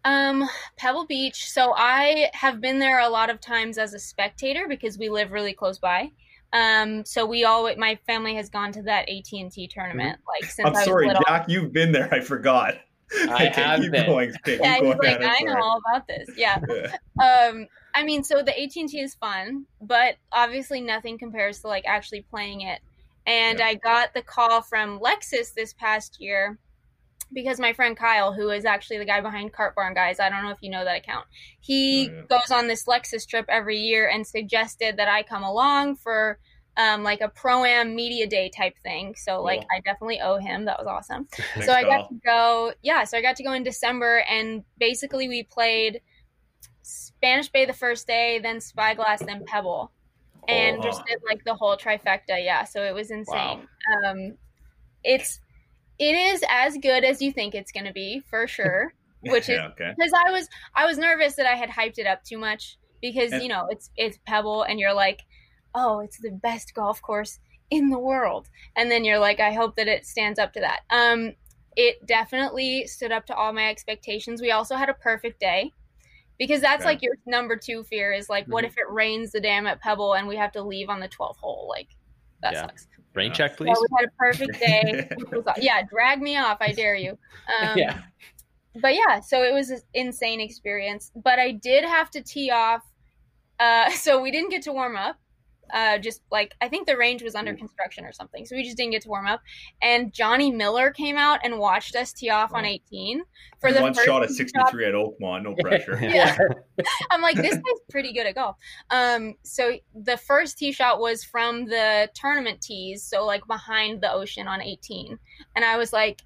Um, Pebble Beach. So I have been there a lot of times as a spectator because we live really close by. Um, so we all, my family has gone to that AT and T tournament. Like since I'm sorry, Jack, you've been there. I forgot. I okay, have been. Going, yeah, he's like, I know all about this. Yeah. yeah. Um, I mean, so the AT and T is fun, but obviously nothing compares to like actually playing it. And yeah. I got the call from Lexus this past year because my friend Kyle, who is actually the guy behind Cart Barn Guys, I don't know if you know that account, he oh, yeah. goes on this Lexus trip every year and suggested that I come along for um, like a pro am media day type thing. So like I definitely owe him. That was awesome. Thanks, so I got to go. Yeah, so I got to go in December, and basically we played Spanish Bay the first day, then Spyglass, then Pebble, and oh, just did like the whole trifecta. Yeah, so it was insane. Wow. Um, it's it is as good as you think it's going to be for sure. Which is because okay. I was I was nervous that I had hyped it up too much because and, you know it's it's Pebble and you're like oh, it's the best golf course in the world. And then you're like, I hope that it stands up to that. Um, it definitely stood up to all my expectations. We also had a perfect day because that's okay. like your number two fear is like, mm-hmm. what if it rains the damn at Pebble and we have to leave on the 12th hole? Like, that yeah. sucks. Rain check, please. So we had a perfect day. yeah, drag me off. I dare you. Um, yeah. But yeah, so it was an insane experience. But I did have to tee off. Uh, so we didn't get to warm up uh, just like I think the range was under construction or something, so we just didn't get to warm up. And Johnny Miller came out and watched us tee off on 18 for the one shot at 63 shot. at Oakmont, no pressure. yeah, I'm like this guy's pretty good at golf. Um, so the first tee shot was from the tournament tees, so like behind the ocean on 18, and I was like.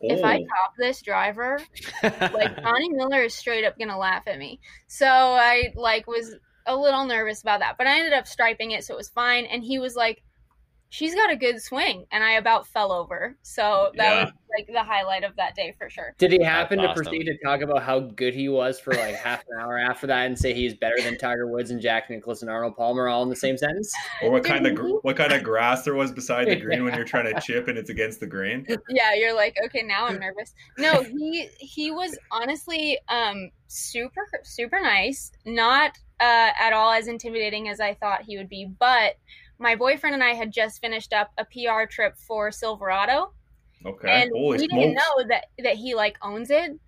If I oh. top this driver, like Johnny Miller is straight up gonna laugh at me. So I like was a little nervous about that, but I ended up striping it, so it was fine. And he was like, "She's got a good swing," and I about fell over. So that yeah. was like the highlight of that day for sure. Did he happen That's to awesome. proceed to talk about how good he was for like half an hour after that, and say he's better than Tiger Woods and Jack Nicklaus and Arnold Palmer all in the same sentence? Or what kind of what kind of grass there was beside the green when you're trying to chip and it's against the green? Yeah, you're like, okay, now I'm nervous. No, he he was honestly um super super nice. Not uh, at all as intimidating as I thought he would be. But my boyfriend and I had just finished up a PR trip for Silverado. Okay. And Holy we smokes. didn't know that that he like owns it.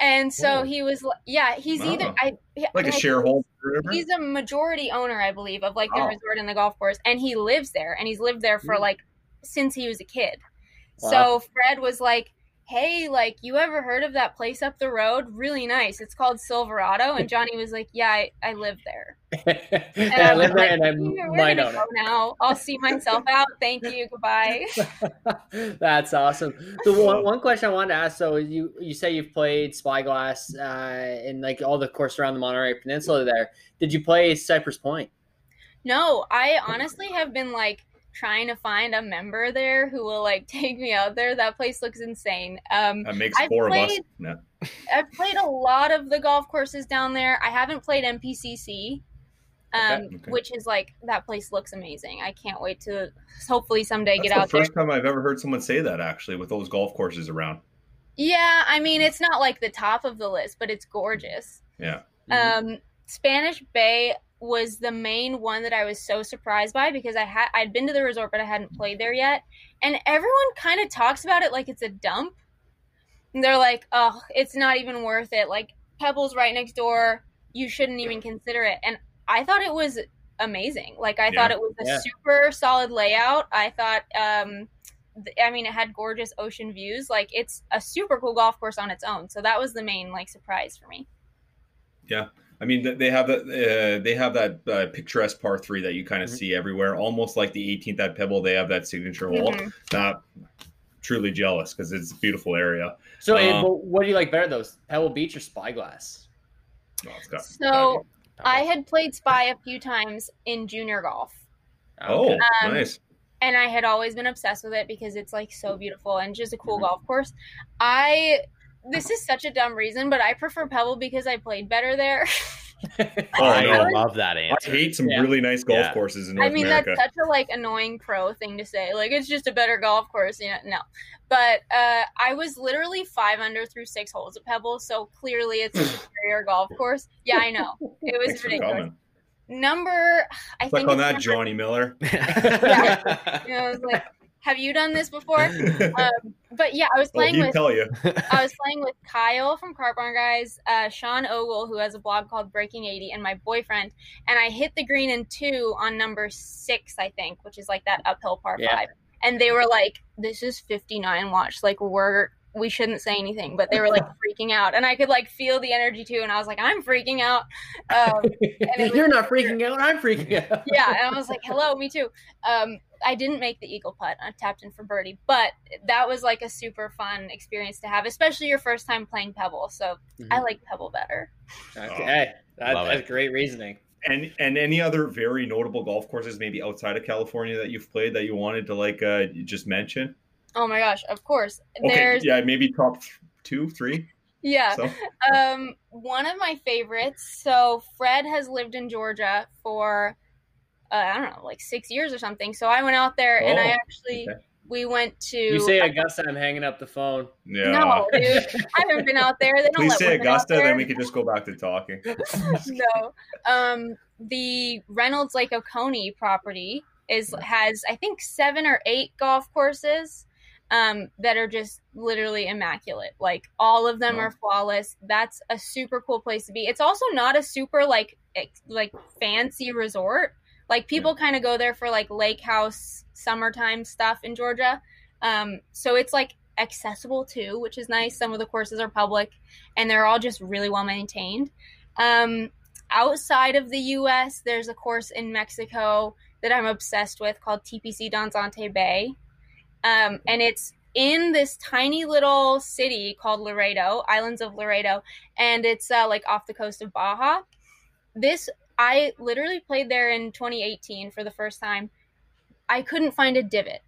And so he was yeah, he's wow. either I like a shareholder. He's a majority owner, I believe, of like the oh. resort and the golf course, and he lives there, and he's lived there for like since he was a kid. Wow. So Fred was like, hey, like, you ever heard of that place up the road? Really nice. It's called Silverado. And Johnny was like, yeah, I, I live there. And I, I live there and I might own it. Now I'll see myself out. Thank you. Goodbye. That's awesome. The one, one question I wanted to ask, though, you, you say you've played Spyglass uh, and like all the course around the Monterey Peninsula there. Did you play Cypress Point? No, I honestly have been like, trying to find a member there who will like take me out there. That place looks insane. Um, that makes I've four played, of us. No. I've played a lot of the golf courses down there. I haven't played MPCC, um, okay, okay. which is like that place looks amazing. I can't wait to hopefully someday That's get out the first time I've ever heard someone say that actually with those golf courses around. Yeah, I mean it's not like the top of the list, but it's gorgeous. Yeah. Mm-hmm. Um, Spanish Bay, was the main one that I was so surprised by because I had I'd been to the resort but I hadn't played there yet, and everyone kind of talks about it like it's a dump. And they're like, "Oh, it's not even worth it. Like Pebble's right next door. You shouldn't even consider it." And I thought it was amazing. Like I yeah. thought it was a yeah. super solid layout. I thought um I mean, it had gorgeous ocean views. Like, it's a super cool golf course on its own. So that was the main like surprise for me. Yeah, I mean, they have that uh, they have that uh, picturesque par three that you kind of mm-hmm. see everywhere, almost like the 18th at Pebble. They have that signature hole. Mm-hmm. Uh, truly jealous because it's a beautiful area. So, um, what do you like better, those Pebble Beach or Spyglass? Oh, so, I had played Spy a few times in junior golf. Oh, um, nice. And I had always been obsessed with it because it's like so beautiful and just a cool mm-hmm. golf course. I this is such a dumb reason, but I prefer Pebble because I played better there. oh, I love that answer. I hate some yeah. really nice golf yeah. courses in North I mean, America. that's such a like annoying pro thing to say. Like it's just a better golf course, you know? No, but uh, I was literally five under through six holes at Pebble, so clearly it's a superior golf course. Yeah, I know it was Thanks ridiculous. Number, I Click think on that, number, Johnny Miller. yeah, you know, I was like, have you done this before? um, but yeah, I was playing well, with. Tell you. I was playing with Kyle from Cart Barn Guys, uh, Sean Ogle, who has a blog called Breaking Eighty, and my boyfriend. And I hit the green in two on number six, I think, which is like that uphill par yeah. five. And they were like, "This is fifty nine. Watch, like we're we shouldn't say anything, but they were like freaking out, and I could like feel the energy too. And I was like, I'm freaking out. Um, You're not freaking out. I'm freaking out. yeah, and I was like, hello, me too. Um, I didn't make the eagle putt. I tapped in for birdie, but that was like a super fun experience to have, especially your first time playing Pebble. So mm-hmm. I like Pebble better. Okay, that, that's it. great reasoning. And and any other very notable golf courses, maybe outside of California, that you've played that you wanted to like uh, just mention? Oh my gosh, of course. Okay, There's yeah, maybe top two, three. Yeah. So. Um, one of my favorites. So Fred has lived in Georgia for uh, I don't know, like six years or something. So I went out there oh, and I oh, actually okay. we went to. You say Augusta, I'm hanging up the phone. Yeah. No, dude, I haven't been out there. They don't Please say Augusta, then we can just go back to talking. no, um, the Reynolds Lake Oconee property is has I think seven or eight golf courses um, that are just literally immaculate. Like all of them oh. are flawless. That's a super cool place to be. It's also not a super like ex- like fancy resort. Like people yeah. kind of go there for like lake house summertime stuff in Georgia. Um, so it's like accessible too, which is nice. Some of the courses are public and they're all just really well maintained. Um, outside of the US, there's a course in Mexico that I'm obsessed with called TPC Danzante Bay. Um, and it's in this tiny little city called Loreto, Islands of Loreto, and it's uh, like off the coast of Baja. This I literally played there in 2018 for the first time. I couldn't find a divot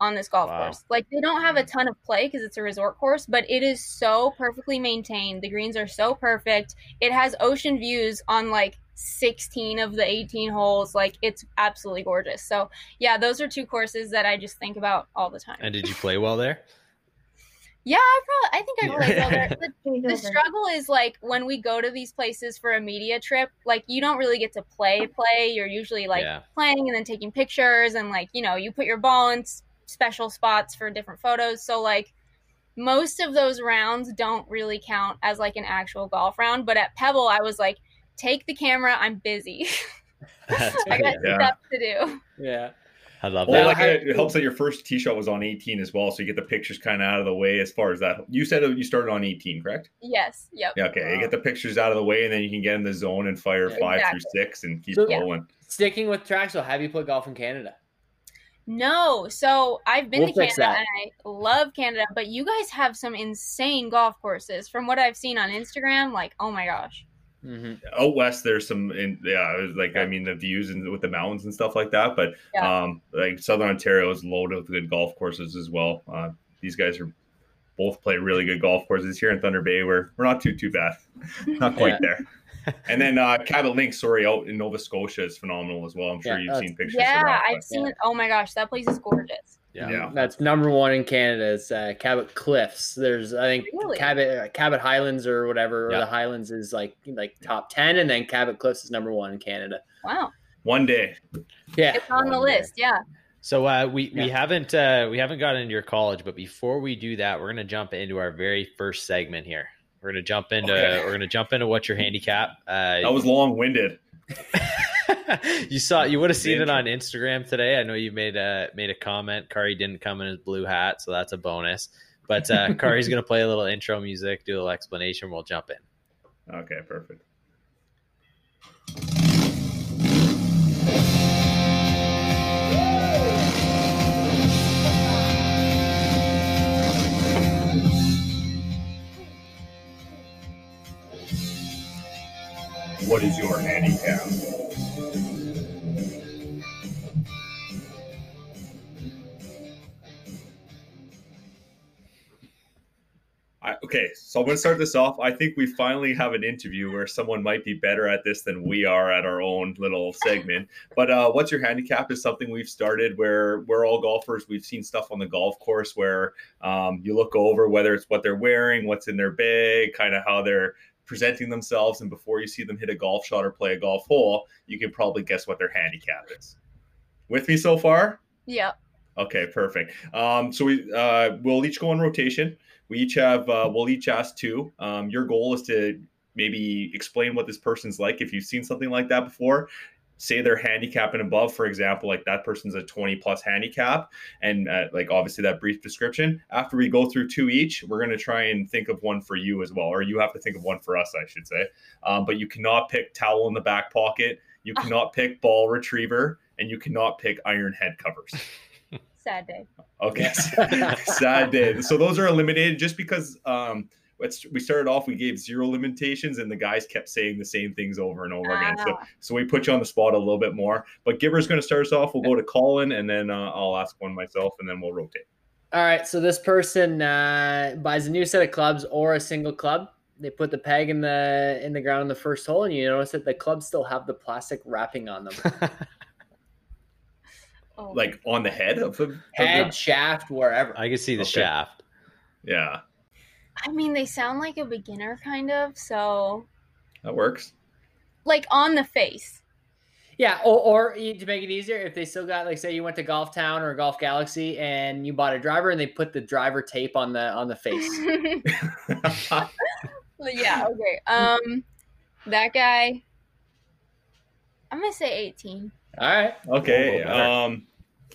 on this golf wow. course. Like they don't have a hmm. ton of play because it's a resort course, but it is so perfectly maintained. The greens are so perfect. It has ocean views on like 16 of the 18 holes. Like it's absolutely gorgeous. So yeah, those are two courses that I just think about all the time. And did you play well there? Yeah, I probably I think I played well there. The, the struggle is like when we go to these places for a media trip, like you don't really get to play play. You're usually like yeah. playing and then taking pictures and like, you know, you put your ball in special spots for different photos. So like most of those rounds don't really count as like an actual golf round, but at Pebble I was like take the camera. I'm busy. I got yeah. stuff to do. Yeah. I love well, that. Like it, it helps that your first tee shot was on 18 as well, so you get the pictures kind of out of the way as far as that. You said you started on 18, correct? Yes. Yep. Yeah, okay, wow. you get the pictures out of the way, and then you can get in the zone and fire yeah, five exactly. through six and keep so, going. Sticking with tracks, so have you played golf in Canada? No, so I've been we'll to Canada and I love Canada, but you guys have some insane golf courses from what I've seen on Instagram. Like, oh my gosh. Mm-hmm. Out west, there's some, in, yeah, like yeah. I mean, the views and with the mountains and stuff like that. But yeah. um, like Southern Ontario is loaded with good golf courses as well. Uh, these guys are both play really good golf courses here in Thunder Bay. We're we're not too too bad, not quite yeah. there. And then uh, Cabot Links, sorry, out in Nova Scotia is phenomenal as well. I'm sure you've seen pictures. Yeah, that, I've seen. Oh my gosh, that place is gorgeous. Yeah. yeah. that's number one in Canada. Is uh, Cabot Cliffs. There's I think really? Cabot uh, Cabot Highlands or whatever, yeah. or the Highlands is like like top ten, and then Cabot Cliffs is number one in Canada. Wow. One day. Yeah, it's on one the list. Yeah. So uh, we yeah. we haven't uh, we haven't gotten into your college, but before we do that, we're gonna jump into our very first segment here. We're gonna jump into okay. we're gonna jump into what's your handicap. Uh, that was long winded. you saw you would have seen it on Instagram today. I know you made a made a comment. Kari didn't come in his blue hat, so that's a bonus. But uh, Kari's gonna play a little intro music, do a little explanation. We'll jump in. Okay, perfect. What is your handicap? I, okay, so I'm going to start this off. I think we finally have an interview where someone might be better at this than we are at our own little segment. But uh, what's your handicap is something we've started where we're all golfers. We've seen stuff on the golf course where um, you look over whether it's what they're wearing, what's in their bag, kind of how they're presenting themselves, and before you see them hit a golf shot or play a golf hole, you can probably guess what their handicap is. With me so far? Yep. Okay, perfect. Um, so we uh, we'll each go on rotation. We each have uh, we'll each ask two. Um, your goal is to maybe explain what this person's like. If you've seen something like that before, say their handicap and above. For example, like that person's a twenty plus handicap, and uh, like obviously that brief description. After we go through two each, we're going to try and think of one for you as well, or you have to think of one for us, I should say. Um, but you cannot pick towel in the back pocket. You cannot pick ball retriever, and you cannot pick iron head covers. Sad day. Okay, sad day. So those are eliminated just because um, we started off. We gave zero limitations, and the guys kept saying the same things over and over again. So, so we put you on the spot a little bit more. But Gibber's going to start us off. We'll go to Colin, and then uh, I'll ask one myself, and then we'll rotate. All right. So this person uh, buys a new set of clubs or a single club. They put the peg in the in the ground in the first hole, and you notice that the clubs still have the plastic wrapping on them. Oh. Like on the head of the Head, shaft, wherever. I can see the Okay. shaft. Yeah, I mean, they sound like a beginner kind of, so that works. like on the face. Yeah, or, or to make it easier, if they still got like say you went to Golf Town or Golf Galaxy and you bought a driver and they put the driver tape on the on the face. yeah, okay. Um that guy I'm gonna say 18. All right. Okay. Um,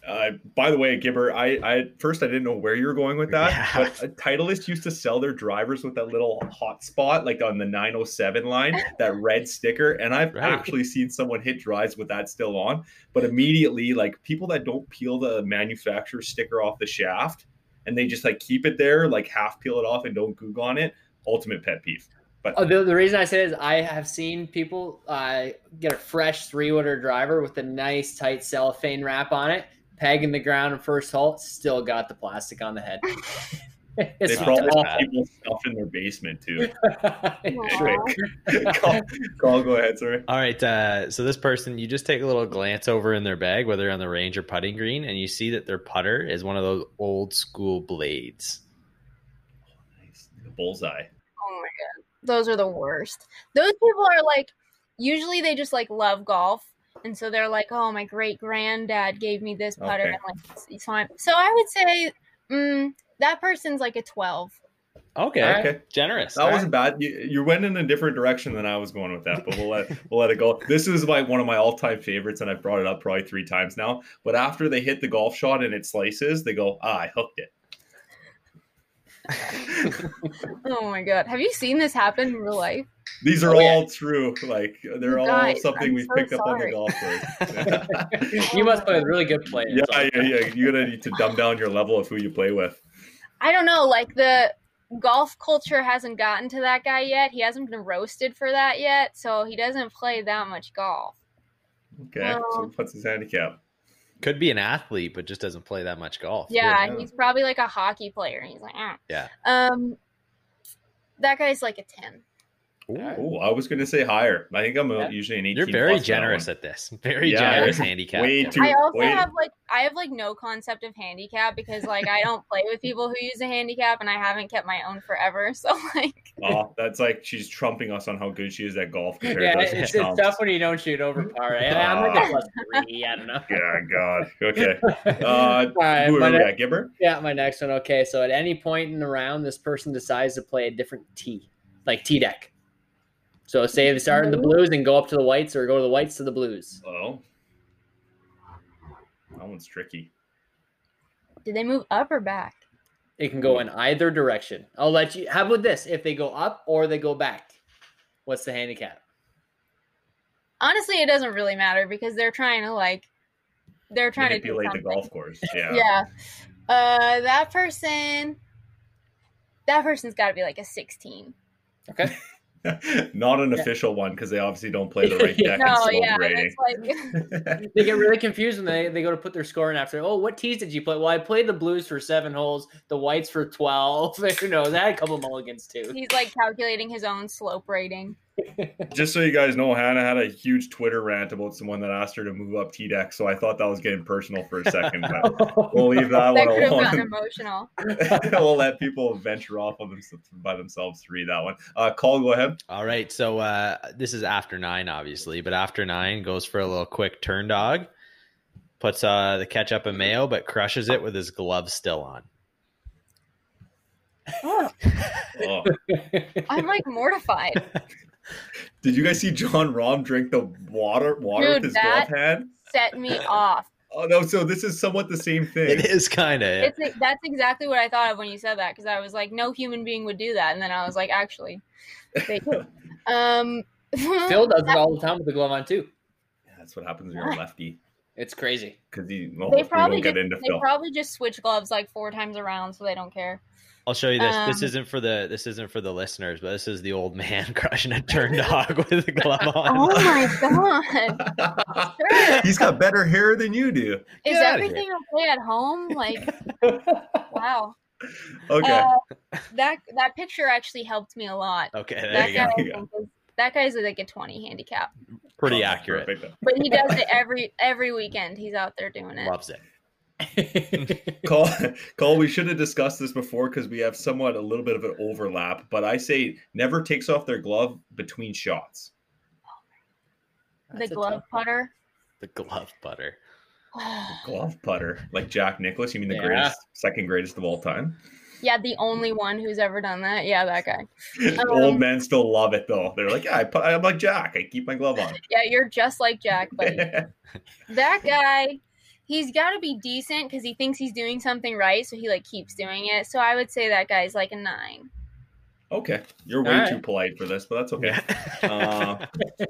uh, by the way, Gibber, I, I at first I didn't know where you were going with that, Yeah. but uh, Titleist used to sell their drivers with that little hot spot, like on the 907 line, that red sticker, and I've Right. actually seen someone hit drives with that still on. But immediately, like people that don't peel the manufacturer sticker off the shaft, and they just like keep it there, like half peel it off and don't goog on it. Ultimate pet peeve. But Oh, the, the reason I say is I have seen people uh, get a fresh three wooder driver with a nice tight cellophane wrap on it, peg in the ground and first hole, still got the plastic on the head. they it's probably have people stuff in their basement too. Call, call, go ahead, sorry. All right. Uh, so this person, you just take a little glance over in their bag, whether on the range or putting green, and you see that their putter is one of those old school blades. Oh, Nice. Bullseye. Oh my god. Those are the worst. Those people are like usually they just like love golf. And so they're like, "Oh, my great granddad gave me this putter." Okay. And like, so, I'm, so I would say mm, that person's like a twelve. Okay. Okay. Generous. That wasn't bad. You, you went in a different direction than I was going with that, but we'll let we'll let it go. This is my one of my all time favorites, and I've brought it up probably three times now. But after they hit the golf shot and it slices, they go, "Ah, I hooked it." Oh my god, have you seen this happen in real life? These are Oh, yeah. all true. Like they're all Guys, something I'm we've so picked up on the golf course. you must play with really good players. yeah, yeah, yeah. You're gonna need to dumb down your level of who you play with. I don't know, like the golf culture hasn't gotten to that guy yet. He hasn't been roasted for that yet, so he doesn't play that much golf. Okay, so No. what's his handicap? Could be an athlete, but just doesn't play that much golf. Yeah, Yeah. he's probably like a hockey player. And He's like, ah. Yeah. Um, that guy's like a ten. Oh, I was gonna say higher. I think I'm Yeah. usually an 18. You're very plus generous at this. Very Yeah, generous handicap. way too- I also wait. have like I have like no concept of handicap because like I don't play with people who use a handicap and I haven't kept my own forever. So like Oh, that's like she's trumping us on how good she is at golf compared Yeah, to it's, in it's tough when you don't shoot over par. right? I'm like a plus three. I don't know. Yeah, God. Okay. Uh, right, who my are we at? Gibber? Yeah, my next one. Okay, so at any point in the round, this person decides to play a different tee, like tee deck. So say they start in the blues and go up to the whites, or go to the whites to the blues. Oh, that one's tricky. did they move up or back? It can go in either direction. I'll let you. How about this? If they go up or they go back, what's the handicap? Honestly, it doesn't really matter because they're trying to like they're trying to Manipulate the golf course. Yeah. Yeah. Uh, that person. That person's got to be like a sixteen. Okay. Not an official one because they obviously don't play the right deck and no, slope yeah, rating. it's like they get really confused when they, they go to put their score in after. Oh, what tees did you play? Well, I played the blues for seven holes, the whites for twelve. Who knows? I had a couple mulligans too. he's like calculating his own slope rating. Just so you guys know, Hannah had a huge Twitter rant about someone that asked her to move up tee deck. So I thought that was getting personal for a second, but we'll leave that That one could have alone. emotional. we'll let people venture off of them by themselves to read that one. Uh, call, go ahead. All right. So uh, this is after nine, obviously, but after nine goes for a little quick turn dog, puts uh, the ketchup and mayo, but crushes it with his gloves still on. Oh, Oh. I'm like mortified. Did you guys see Jon Rahm drink the water water Dude, with his that- glove hand? Set me off. Oh no! So this is somewhat the same thing. It is kind of. It's that's exactly what I thought of when you said that because I was like, no human being would do that, and then I was like, actually, they do. Um, Phil does it all the time with the glove on too. That's what happens when you're a lefty. It's crazy Because well, They probably get just, into they Phil. probably just switch gloves like four times around, so they don't care. I'll show you this. this Um, isn't for the this isn't for the listeners, but this is the old man crushing a turn dog with a glove on. Oh my god! Sir, He's got better hair than you do. is Get everything okay at home? Like, wow. Okay. Uh, that that picture actually helped me a lot. Okay, there That you guy, go. I think, is- that guy's like a twenty handicap, Pretty Oh, accurate. perfect. but he does it every every weekend. He's out there doing it. Loves it. Cole, Cole, we should have discussed this before because we have somewhat a little bit of an overlap. But I say never takes off their glove between shots. the That's a glove tough putter. The glove butter. Glove putter, like Jack Nicklaus. You mean the Yeah. greatest, second greatest of all time? yeah, the only one who's ever done that. Yeah, that guy. Old Um, men still love it though. They're like, yeah, I put, I'm like Jack. I keep my glove on. Yeah, you're just like Jack, buddy. that guy he's got to be decent because he thinks he's doing something right so he like keeps doing it so i would say that guy's like a nine okay, you're way All right. too polite for this, but that's okay. Uh,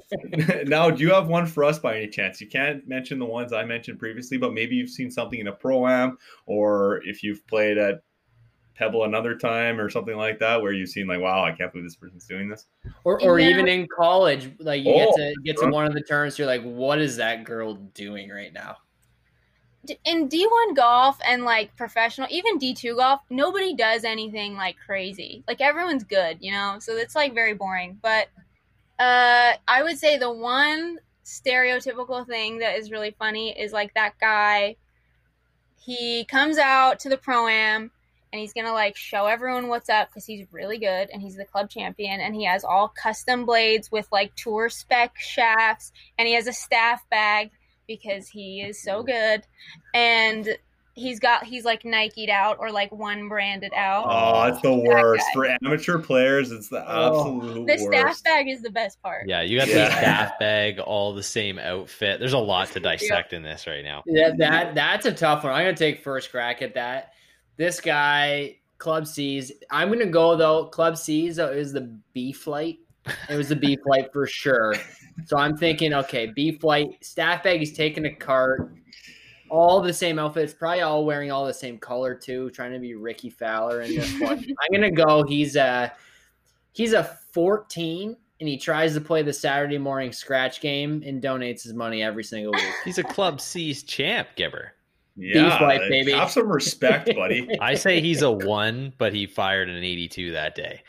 now, do you have one for us by any chance? You can't mention the ones I mentioned previously, but maybe you've seen something in a pro am, or if you've played at Pebble another time or something like that, where you've seen like, wow, I can't believe this person's doing this. or or Yeah. even in college, like you Oh, get to get to one of the turns, you're like, what is that girl doing right now? In d1 golf and like professional even d2 golf nobody does anything like crazy. Like everyone's good you know? So it's like very boring. But uh i would say the one stereotypical thing that is really funny is like that guy he comes out to the pro am and he's gonna like show everyone what's up because he's really good and he's the club champion and he has all custom blades with like tour spec shafts and he has a staff bag because he is so good and he's got he's like Nike'd out or like one branded out. Oh, it's the That worst guy. for amateur players. It's the Oh. absolute The staff worst. bag is the best part. Yeah, you got Yeah. the staff bag, all the same outfit. There's a lot to dissect in this right now. Yeah, that that's a tough one. I'm gonna take first crack at that. This guy, Club C's. I'm gonna go though. Club C's is the B flight. It was the B flight for sure. So I'm thinking, okay, B flight staff bag. He's taking a cart. All the same outfits, probably all wearing all the same color too. Trying to be Rickie Fowler in this one. I'm gonna go. He's a he's a 14, and he tries to play the Saturday morning scratch game and donates his money every single week. He's a Club C's champ giver. Yeah, flight, uh, baby. Have some respect, buddy. I say he's a one, but he fired an 82 that day.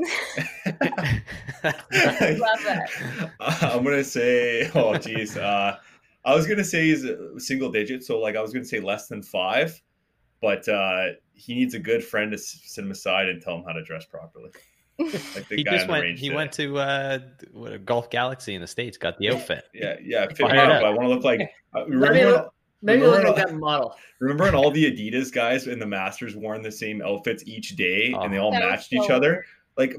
Love that. I'm gonna say, oh geez, uh, I was gonna say he's a single digit, so like I was gonna say less than five, but uh, he needs a good friend to s- sit him aside and tell him how to dress properly. Like the he guy just on the went. He today. went to uh, what, a Golf Galaxy in the states. Got the outfit. Yeah, yeah, fit me up. up. I want to look like. Uh, Let me remember, look- Maybe remember look when like all- that model. remember when all the Adidas guys in the Masters worn the same outfits each day and they all That was matched each so other? Like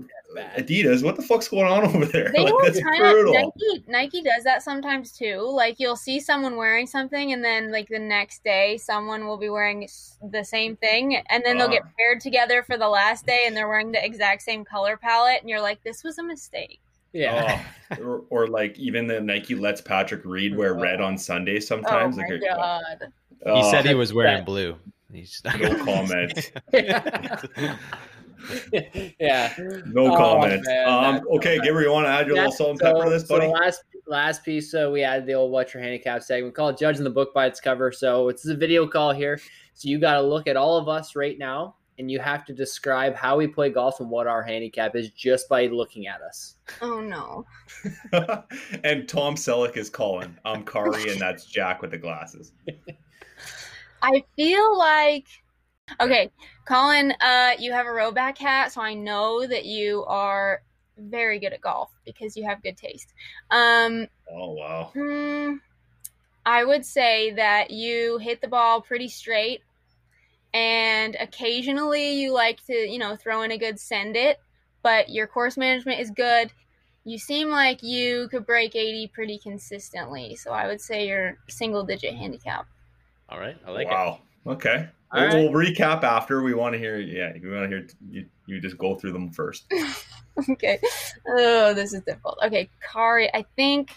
Adidas, what the fuck's going on over there? They like, were that's kind of brutal. Nike. Nike does that sometimes too. Like you'll see someone wearing something, and then like the next day, someone will be wearing the same thing, and then they'll get Uh. paired together for the last day, and they're wearing the exact same color palette, and you're like, this was a mistake. Yeah. Oh, or, or like even the Nike lets Patrick Reed wear red on Sunday sometimes. Oh sometimes. my like, god. He oh, said he was wearing that- blue. He's not no comment. yeah. No Oh, comment. man, um, that's okay, Gibber, you want to add your little salt and pepper to this, so buddy? last last piece, so we added the old "What's Your Handicap" segment called "Judging the Book by Its Cover." So it's a video call here. So you got to look at all of us right now, and you have to describe how we play golf and what our handicap is just by looking at us. Oh no. and Tom Selleck is calling. I'm Kari, and that's Jack with the glasses. I feel like okay, Colin, uh, you have a Rhoback hat, so I know that you are very good at golf because you have good taste. Um, Oh wow. hmm, I would say that you hit the ball pretty straight, and occasionally you like to, you know, throw in a good send it, but your course management is good. You seem like you could break 80 pretty consistently, so I would say you're single digit handicap. All right, I like it. wow. Okay. All we'll, right. recap after. We want to hear. Yeah, we want to hear. You, you just go through them first. okay. Oh, this is difficult. Okay, Kari, I think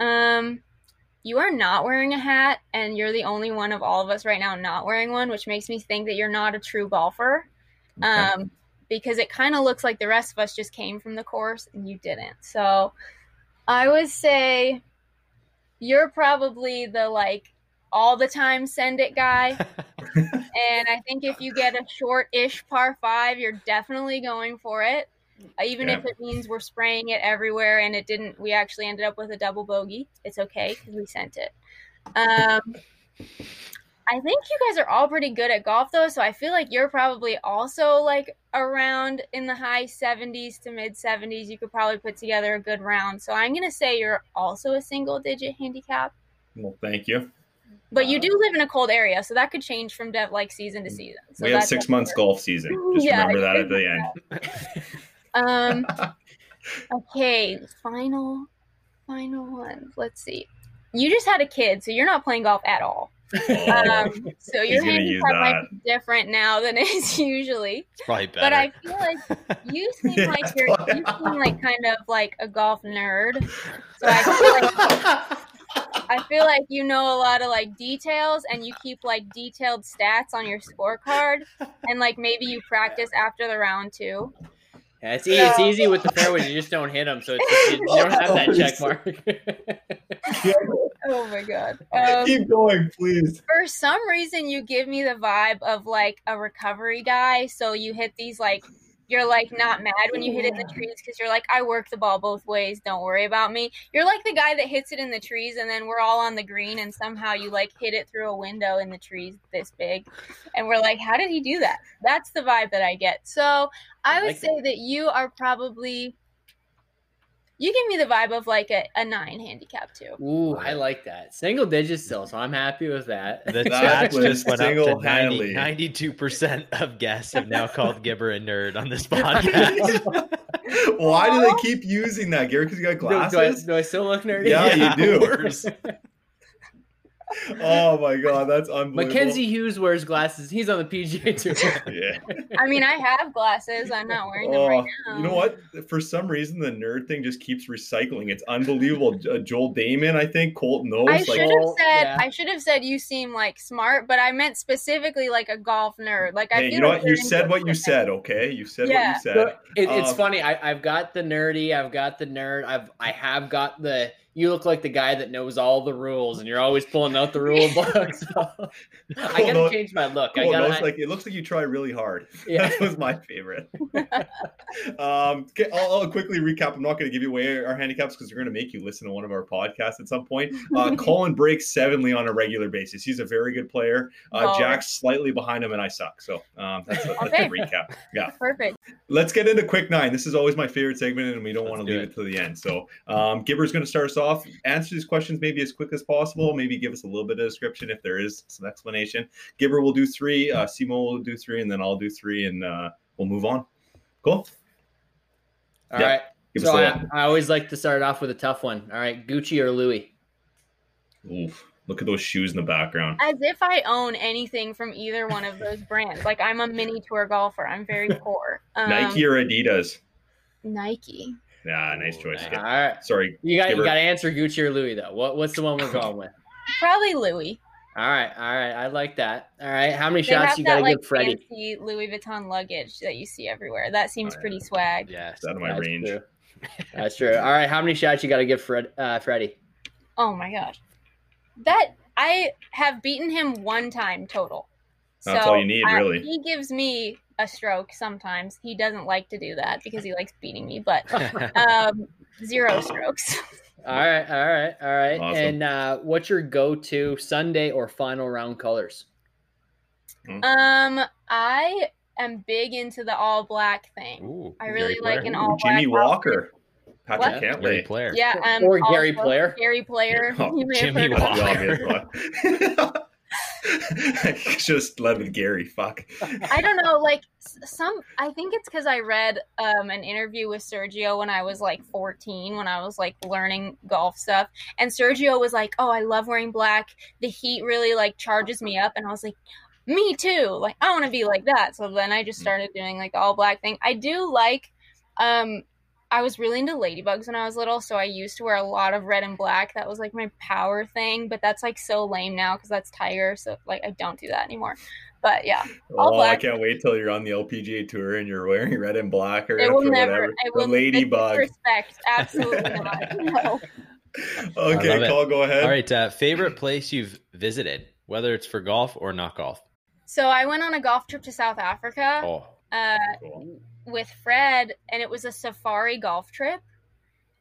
um you are not wearing a hat and you're the only one of all of us right now not wearing one, which makes me think that you're not a true golfer. Um because it kind of looks like the rest of us just came from the course and you didn't. So I would say you're probably the like all the time send it guy. and I think if you get a short ish par five, you're definitely going for it. Uh, even if it means we're spraying it everywhere and it didn't, we actually ended up with a double bogey. It's okay because we sent it. Um, I think you guys are all pretty good at golf though, so I feel like you're probably also like around in the high 70s to mid 70s. You could probably put together a good round. So I'm going to say you're also a single digit handicap. Well, thank you. But you do live in a cold area, so that could change from dev like season to season. So we have that's six a- months golf season. Just Yeah, remember that at the end. Um. okay, final, final one. Let's see. You just had a kid, so you're not playing golf at all. Um, so your gonna handicap might be different now than it is usually. It's probably better. But I feel like you seem Yeah, like you're you seem like kind of like a golf nerd. So I feel like I feel like you know a lot of like details and you keep like detailed stats on your scorecard and like maybe you practice after the round too. Yeah, it's, e- it's easy with the fairways. You just don't hit them, so it's just, you don't have that check mark. Oh my god. Um, Keep going, please. for some reason you give me the vibe of like a recovery guy so you hit these like you're like not mad when you hit it in the trees because you're like i work the ball both ways don't worry about me. You're like the guy that hits it in the trees and then we're all on the green and somehow you like hit it through a window in the trees this big and we're like how did he do that? That's the vibe that i get. So i would like say that you are probably you give me the vibe of like a, a nine handicap too Ooh, I like that. Single digits still, so I'm happy with that. The That chat just went up to single-handedly. 92 percent of guests have now called Gibber a nerd on this podcast. Why do they keep using that, Gary? Because you got Do, do I, glasses? do I still look nerdy? Yeah, Yeah, you do. Of course. oh my god, that's unbelievable. Mackenzie Hughes wears glasses. He's on the PGA tour. Yeah. i mean i have glasses i'm not wearing them Oh, right now you know what? For some reason, the nerd thing just keeps recycling. It's unbelievable. Uh, Joel Damon, I think, Colton knows. I like, should have Oh, said yeah. I should have said you seem like smart, but I meant specifically like a golf nerd. Like I hey, feel you know like what? You said what you said. Okay, you said Yeah. what you said. It, it's Um, funny. I, I've got the nerdy. I've got the nerd. I've I have got the. You look like the guy that knows all the rules, and you're always pulling out the rule book. So I Cool gotta note- change my look. I gotta. no, it's like it looks like you try really hard. Yeah. That was my favorite. um, okay, I'll, I'll quickly recap. I'm not going to give you away our handicaps because we're going to make you listen to one of our podcasts at some point. Uh, Colin breaks sevenly on a regular basis. He's a very good player. Uh, Baller. Jack's slightly behind him, and I suck. So um, that's, that's Okay. the recap. Yeah. Perfect. Let's get into quick nine. This is always my favorite segment, and we don't want to do leave it. it to the end. So, um, Gibber's going to start us off. Off, answer these questions maybe as quick as possible. Maybe give us a little bit of description if there is some explanation. Gibber will do three. Uh, Simo will do three, and then I'll do three, and uh, we'll move on. Cool. All Yeah. right. Give So us a I, little. I always like to start off with a tough one. All right, Gucci or Louis? Oof, look at those shoes in the background. As if I own anything from either one of those brands. Like I'm a mini tour golfer. I'm very poor. Um, Nike or Adidas? Nike. Yeah, nice choice. All right. Sorry. You got you got to answer Gucci or Louis though. What what's the one we're going with? Probably Louis. All right, all right. I like that. All right. How many They shots have you gotta like give Freddie? fancy Louis Vuitton luggage that you see everywhere. That seems Oh, yeah. pretty swag. Yeah, It's out of my That's range. true. That's true. All right. How many shots you gotta give Fred uh, Freddie? Oh my gosh. That I have beaten him one time total. That's so all you need, I- really. he gives me a stroke sometimes. He doesn't like to do that because he likes beating me, but um, zero strokes. All right, all right, all right. Awesome. And uh, what's your go-to Sunday or final round colors? Um, I am big into the all black thing. Ooh, I really Gary like Player. an all black. Jimmy black. Walker, Patrick What? Gary Player. Yeah, um, Or Gary Player. Gary Player. Oh, You may have Jimmy heard of him. Walker. The obvious one. I just led with Gary. Fuck. I don't know, like some. I think it's because I read um, an interview with Sergio when I was like 14, when I was like learning golf stuff, and Sergio was like, "Oh, I love wearing black. The heat really like charges me up," and I was like. Me too. Like I want to be like that. So then I just started doing like the all black thing. I do like um I was really into ladybugs when I was little, so I used to wear a lot of red and black. That was like my power thing, but that's like so lame now because that's Tiger. So like I don't do that anymore. But yeah, all Oh, I can't wait till you're on the LPGA tour and you're wearing red and black or, It will or never. whatever. It the ladybug. Respect, absolutely not. No. Okay, love it. Cole, go ahead. All right. Uh, favorite place you've visited, whether it's for golf or not golf? So I went on a golf trip to South Africa Oh, uh, Cool. With Fred, and it was a safari golf trip.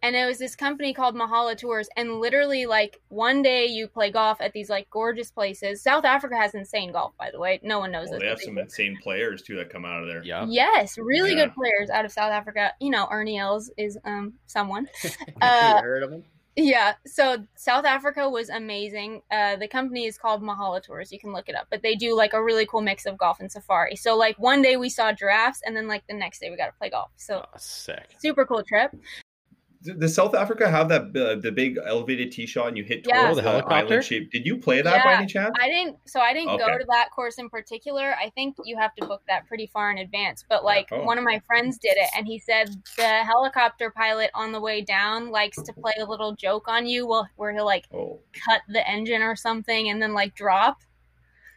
And it was this company called Mahala Tours, and literally, like one day you play golf at these like gorgeous places. South Africa has insane golf, by the way. No one knows Well, this. they have but some do. insane players too that come out of there. yeah. Yes, really Yeah. good players out of South Africa. You know, Ernie Els is um someone. you Uh, heard of him? Yeah, so South Africa was amazing. Uh, the company is called Mahala Tours. You can look it up, but they do like a really cool mix of golf and safari. So like one day we saw giraffes, and then like the next day we got to play golf. So Oh, sick. super cool trip. Does South Africa have that uh, the big elevated tee shot and you hit Yeah. towards Oh, the the, helicopter? island shape? Did you play that by any chance? I didn't, so I didn't go to that course in particular. I think you have to book that pretty far in advance. But like Oh. one of my friends did it, and he said the helicopter pilot on the way down likes to play a little joke on you, well, where he'll like Oh, cut the engine or something and then like drop.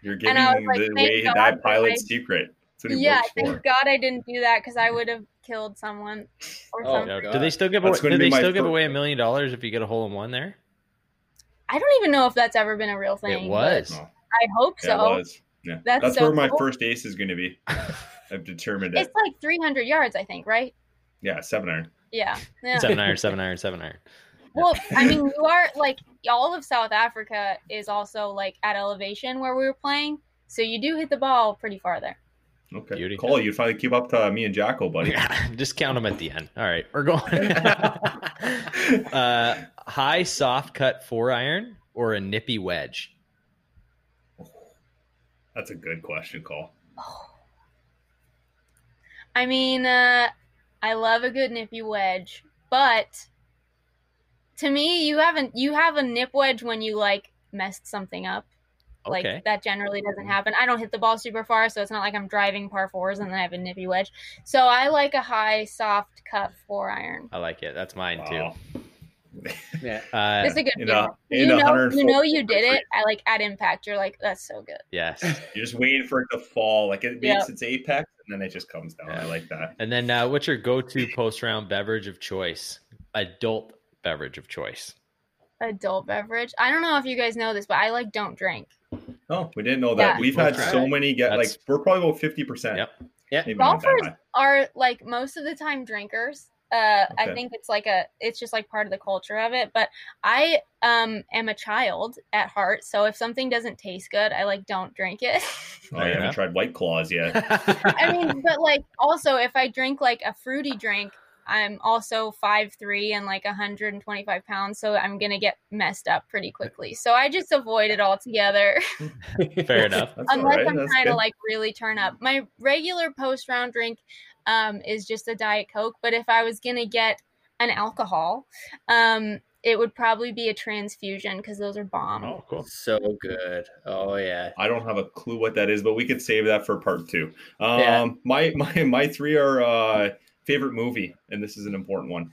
you're And giving I like, the way that that pilot's I- secret. That's what he Yeah, thank for. God I didn't do that because I would have killed someone or Oh, something. Do they still give away? Do they still give away a million dollars if you get a hole in one there? I don't even know if that's ever been a real thing. it was. I hope yeah, so. it was. Yeah. That's That's, so where my cool. first ace is going to be. I've determined it. It's like 300 yards, I think, right? Yeah, seven iron. Yeah. yeah. Seven iron, seven iron, seven iron. Well, I mean, you are like all of South Africa is also like at elevation where we were playing, so you do hit the ball pretty far there. Okay. Beauty. Cole, you finally keep up to me and Jacko, buddy. Yeah, just count them at the end. All right, we're going. uh, high soft cut four iron or a nippy wedge? That's a good question, Cole. I mean, uh, I love a good nippy wedge, but to me, you haven't you have a nip wedge when you like messed something up. Like Okay. that generally doesn't happen. I don't hit the ball super far, so it's not like I'm driving par fours and then I have a nippy wedge. So I like a high soft cut four iron. I like it. That's mine Wow. too. Yeah. Uh, It's a good in feeling. a- in you know, you know you did it. I like at impact. You're like, that's so good. yes. You're just waiting for it to fall. Like it Yeah. makes its apex and then it just comes down. Yeah. I like that. And then, uh, what's your go-to post-round beverage of choice? Adult beverage of choice. Adult beverage. I don't know if you guys know this, but I like don't drink. Oh, we didn't know that. Yeah. We've had so right. many get like we're probably about fifty percent. Yep. Yeah. Maybe not that Golfers are like most of the time drinkers. Uh, I think it's like a, it's just like part of the culture of it. But I um am a child at heart, so if something doesn't taste good, I like don't drink it. Oh, Fair you haven't tried White Claws yet. I mean, but like also if I drink like a fruity drink, I'm also five three and like 125 pounds, so I'm gonna get messed up pretty quickly. So I just avoid it altogether, Fair enough. That's unless right. I'm That's trying to like really turn up. My regular post round drink um, is just a diet coke, but if I was gonna get an alcohol, um, it would probably be a transfusion because those are bomb. Oh, cool. So good. Oh yeah. I don't have a clue what that is, but we could save that for part two. Um, Yeah. my my my three are uh, favorite movie, and this is an important one.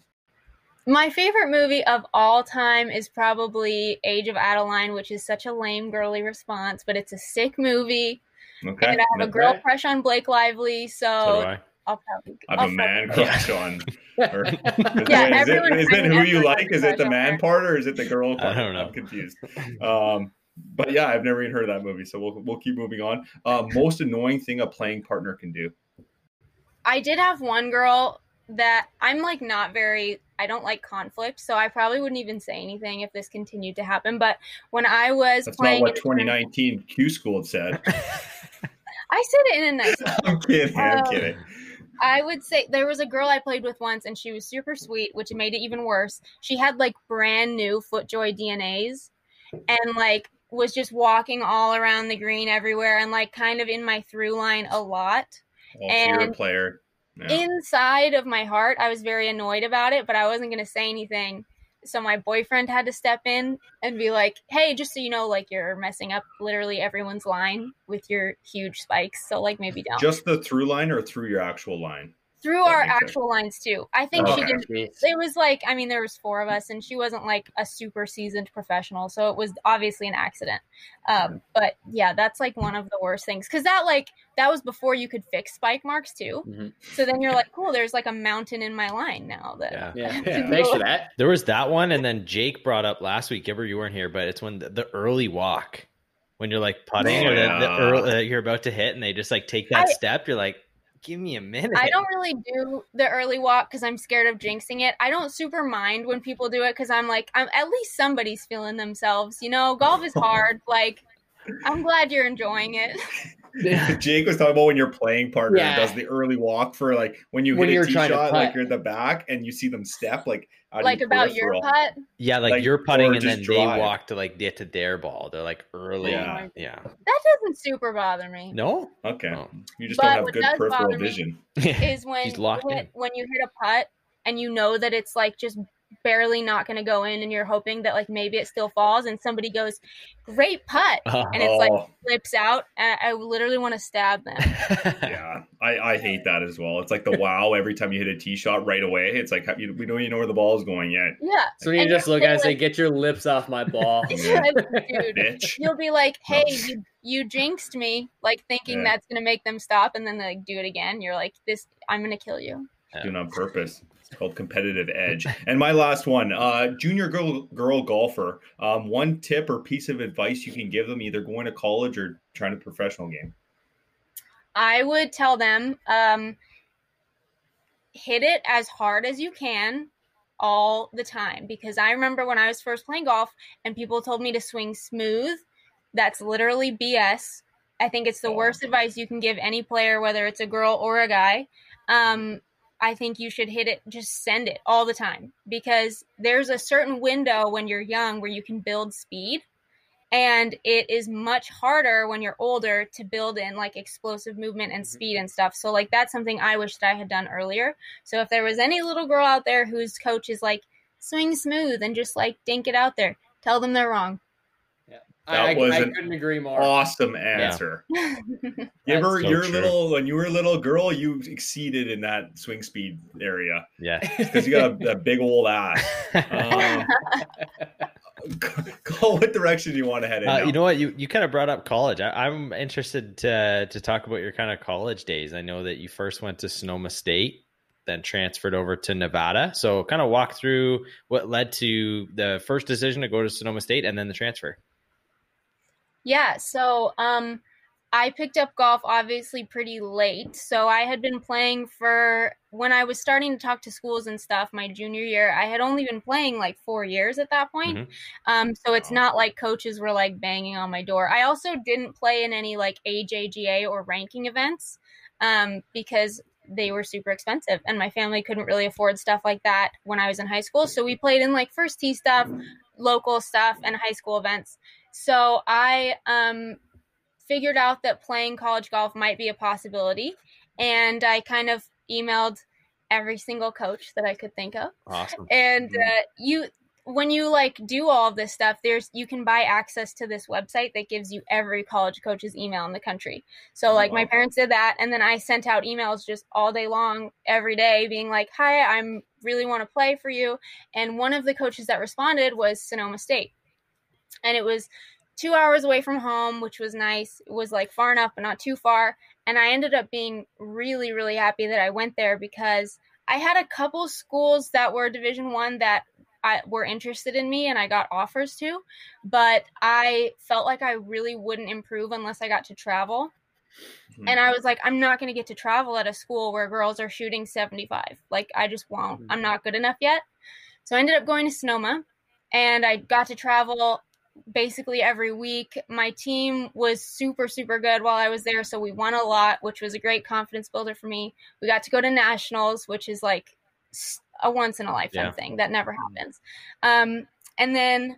My favorite movie of all time is probably Age of Adaline, which is such a lame girly response, but it's a sick movie. Okay. And I have a girl crush on Blake Lively, so, So I. I'll probably. I have I'll a man probably- crush on. Or, is, Yeah, it, is, it, everyone- is I it who you like? Is it the man part or is it the girl part? I don't know. I'm confused. Um, but yeah, I've never even heard of that movie, so we'll we'll keep moving on. Uh, most annoying thing a playing partner can do. I did have one girl that I'm like not very I don't like conflict, so I probably wouldn't even say anything if this continued to happen. But when I was That's not playing what in tournament- 2019 Q School had said. I said it in a nice way. I'm kidding. I'm Um, kidding. I would say there was a girl I played with once and she was super sweet, which made it even worse. She had like brand new FootJoy DNAs and like was just walking all around the green everywhere and like kind of in my through line a lot. Well, so you're a and- player. Yeah. Inside of my heart, I was very annoyed about it, but I wasn't going to say anything. So my boyfriend had to step in and be like, "Hey, just so you know, like you're messing up literally everyone's line with your huge spikes. So like maybe don't." Just the through line or through your actual line? Through That our makes sense. actual lines too. I think she didn't. It was like I mean there was four of us, and she wasn't like a super seasoned professional, so it was obviously an accident. Um, but yeah, that's like one of the worst things because that like that was before you could fix spike marks too. Mm-hmm. So then you're like, cool, there's like a mountain in my line now. That Yeah. Yeah. Yeah. Thanks for that. There was that one, and then Jake brought up last week. Ever you weren't here, but it's when the, the early walk, when you're like putting, or the, the early, uh, you're about to hit, and they just like take that I- step. You're like, give me a minute. I don't really do the early walk because I'm scared of jinxing it. I don't super mind when people do it because I'm like, I'm at least somebody's feeling themselves. You know, golf is hard. like, I'm glad you're enjoying it. Jake was talking about when your playing partner Yeah. does the early walk for like when you When hit you're a tee trying to shot, like you're in the back and you see them step like out like your about your peripheral. putt. Yeah, like, Like, you're putting, and then just they walk to like get to their ball. They're like early. Yeah. Oh yeah. That doesn't super bother me. No. Okay, Oh. you just But don't have what good does peripheral bother me- vision. Is when She's locked when, in. when you hit a putt and you know that it's like just barely not going to go in, and you're hoping that like maybe it still falls, and somebody goes, "Great putt," and it's like Oh. flips out, and I literally want to stab them. Yeah, I, I hate that as well. It's like the wow every time you hit a tee shot right away. It's like you, we don't even know where the ball is going yet. Yeah. So you And just look at it and say, "Get your lips off my ball." Dude, you'll be like, "Hey, you you jinxed me," like thinking Yeah. that's gonna make them stop, and then they like do it again. You're like, "This, I'm gonna kill you." Doing it on purpose. It's called competitive edge. And my last one, uh, junior girl girl golfer. Um, one tip or piece of advice you can give them, either going to college or trying a professional game. I would tell them, um, hit it as hard as you can all the time because I remember when I was first playing golf and people told me to swing smooth. That's literally BS. I think it's the worst advice you can give any player, whether it's a girl or a guy. Um, I think you should hit it, just send it all the time because there's a certain window when you're young where you can build speed. And it is much harder when you're older to build in like explosive movement and mm-hmm. speed and stuff. So, like, that's something I wish that I had done earlier. So, if there was any little girl out there whose coach is like, swing smooth and just like dink it out there, tell them they're wrong. I, That was I an couldn't agree more. Awesome answer. You ever, so your true. little when you were a little girl, you exceeded in that swing speed area Yeah. because you got a, a big old ass. Um, Cole, what direction do you want to head in? Uh, you know what? You, you kind of brought up college. I, I'm interested to to talk about your kind of college days. I know that you first went to Sonoma State, then transferred over to Nevada. So, kind of walk through what led to the first decision to go to Sonoma State and then the transfer. Yeah, so um I picked up golf obviously pretty late. So I had been playing for when I was starting to talk to schools and stuff my junior year. I had only been playing like 4 years at that point. Mhm. Um so it's not like coaches were like banging on my door. I also didn't play in any like AJGA or ranking events um because they were super expensive and my family couldn't really afford stuff like that when I was in high school. So we played in like first tee stuff, local stuff and high school events. So I um, figured out that playing college golf might be a possibility, and I kind of emailed every single coach that I could think of. Awesome. And uh, you, when you like do all of this stuff, there's you can buy access to this website that gives you every college coach's email in the country. So like my parents did that, and then I sent out emails just all day long, every day, being like, "Hi, I'm really want to play for you. And one of the coaches that responded was Sonoma State. And it was two hours away from home, which was nice. It was like far enough, but not too far. And I ended up being really, really happy that I went there because I had a couple schools that were Division One that I, were interested in me and I got offers to, but I felt like I really wouldn't improve unless I got to travel. Mm-hmm. And I was like, I'm not going to get to travel at a school where girls are shooting 75. Like, I just won't. Mm-hmm. I'm not good enough yet. So I ended up going to Sonoma and I got to travel basically every week. My team was super, super good while I was there. So we won a lot, which was a great confidence builder for me. We got to go to nationals, which is like a once in a lifetime yeah. thing that never happens. Um, and then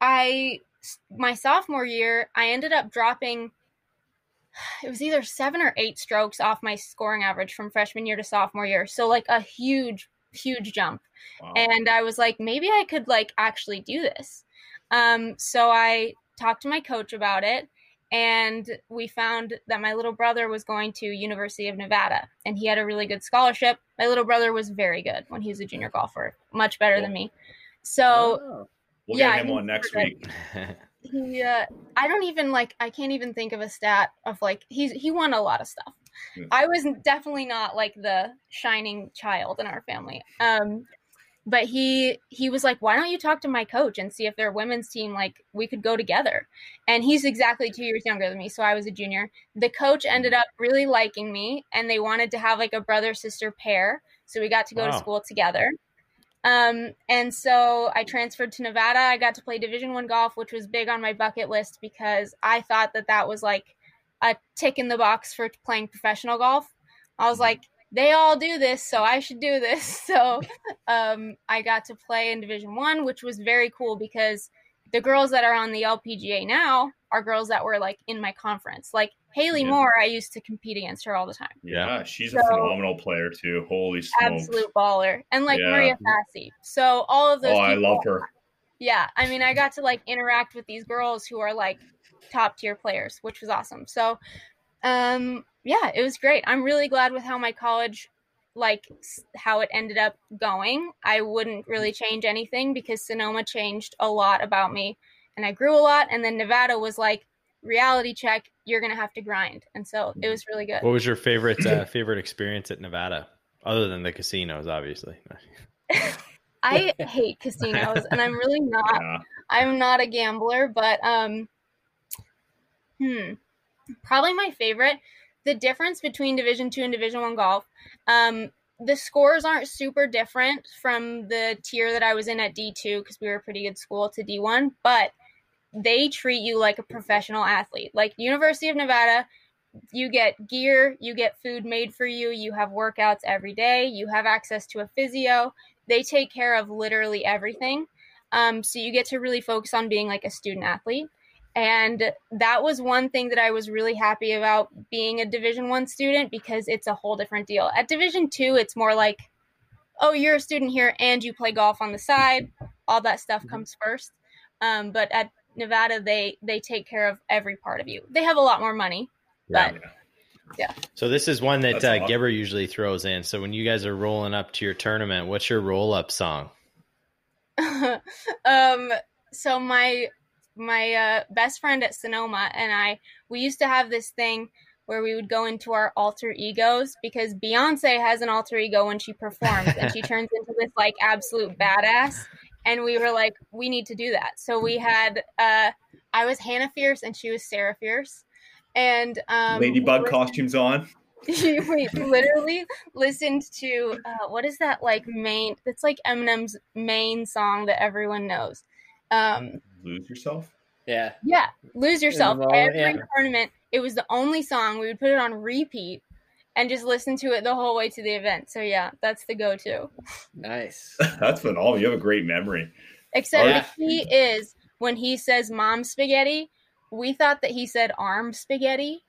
I, my sophomore year, I ended up dropping. It was either seven or eight strokes off my scoring average from freshman year to sophomore year. So like a huge, huge jump. Wow. And I was like, maybe I could like actually do this. Um, so I talked to my coach about it and we found that my little brother was going to University of Nevada and he had a really good scholarship. My little brother was very good when he was a junior golfer, much better cool. than me. So oh. we'll yeah, get him on next week. he uh, I don't even like I can't even think of a stat of like he's he won a lot of stuff. Yeah. I was definitely not like the shining child in our family. Um but he he was like why don't you talk to my coach and see if their women's team like we could go together? And he's exactly two years younger than me so i was a junior. The coach ended up really liking me and they wanted to have like a brother sister pair so we got to go wow. to school together. Um, and so i transferred to nevada. I got to play division one golf which was big on my bucket list because i thought that that was like a tick in the box for playing professional golf. I was mm-hmm. like they all do this, so I should do this. So um, I got to play in Division One, which was very cool because the girls that are on the LPGA now are girls that were like in my conference. Like Haley yeah. Moore, I used to compete against her all the time. Yeah, she's so, a phenomenal player too. Holy smokes. Absolute baller. And like yeah. Maria Fassi. So all of those Oh, people, I love her. Yeah. I mean, I got to like interact with these girls who are like top tier players, which was awesome. So um yeah, it was great. I'm really glad with how my college like how it ended up going. I wouldn't really change anything because Sonoma changed a lot about me and I grew a lot and then Nevada was like reality check, you're going to have to grind. And so it was really good. What was your favorite uh, favorite experience at Nevada other than the casinos obviously? I hate casinos and I'm really not yeah. I'm not a gambler, but um hmm probably my favorite the difference between division two and division one golf um, the scores aren't super different from the tier that i was in at d2 because we were a pretty good school to d1 but they treat you like a professional athlete. Like university of nevada you get gear you get food made for you you have workouts every day you have access to a physio they take care of literally everything. Um, so you get to really focus on being like a student athlete and that was one thing that i was really happy about being a division one student because it's a whole different deal. At division two it's more like oh you're a student here and you play golf on the side. All that stuff mm-hmm. comes first. Um, but at nevada they they take care of every part of you. They have a lot more money but yeah. so this is one that uh, Gibber usually throws in. So when you guys are rolling up to your tournament what's your roll up song? Um so my my uh, best friend at Sonoma and I, we used to have this thing where we would go into our alter egos because Beyonce has an alter ego when she performs and she turns into this like absolute badass. And we were like, we need to do that. So we had, uh, I was Hannah Fierce and she was Sarah Fierce. And um, Ladybug costumes on. we literally listened to uh, what is that like main? That's like Eminem's main song that everyone knows. Um, lose yourself. Yeah. Yeah. Lose yourself. Every yeah. tournament, it was the only song. We would put it on repeat and just listen to it the whole way to the event. So yeah, that's the go to. Nice. that's phenomenal. You have a great memory. Except yeah. the key is when he says mom spaghetti, we thought that he said arm spaghetti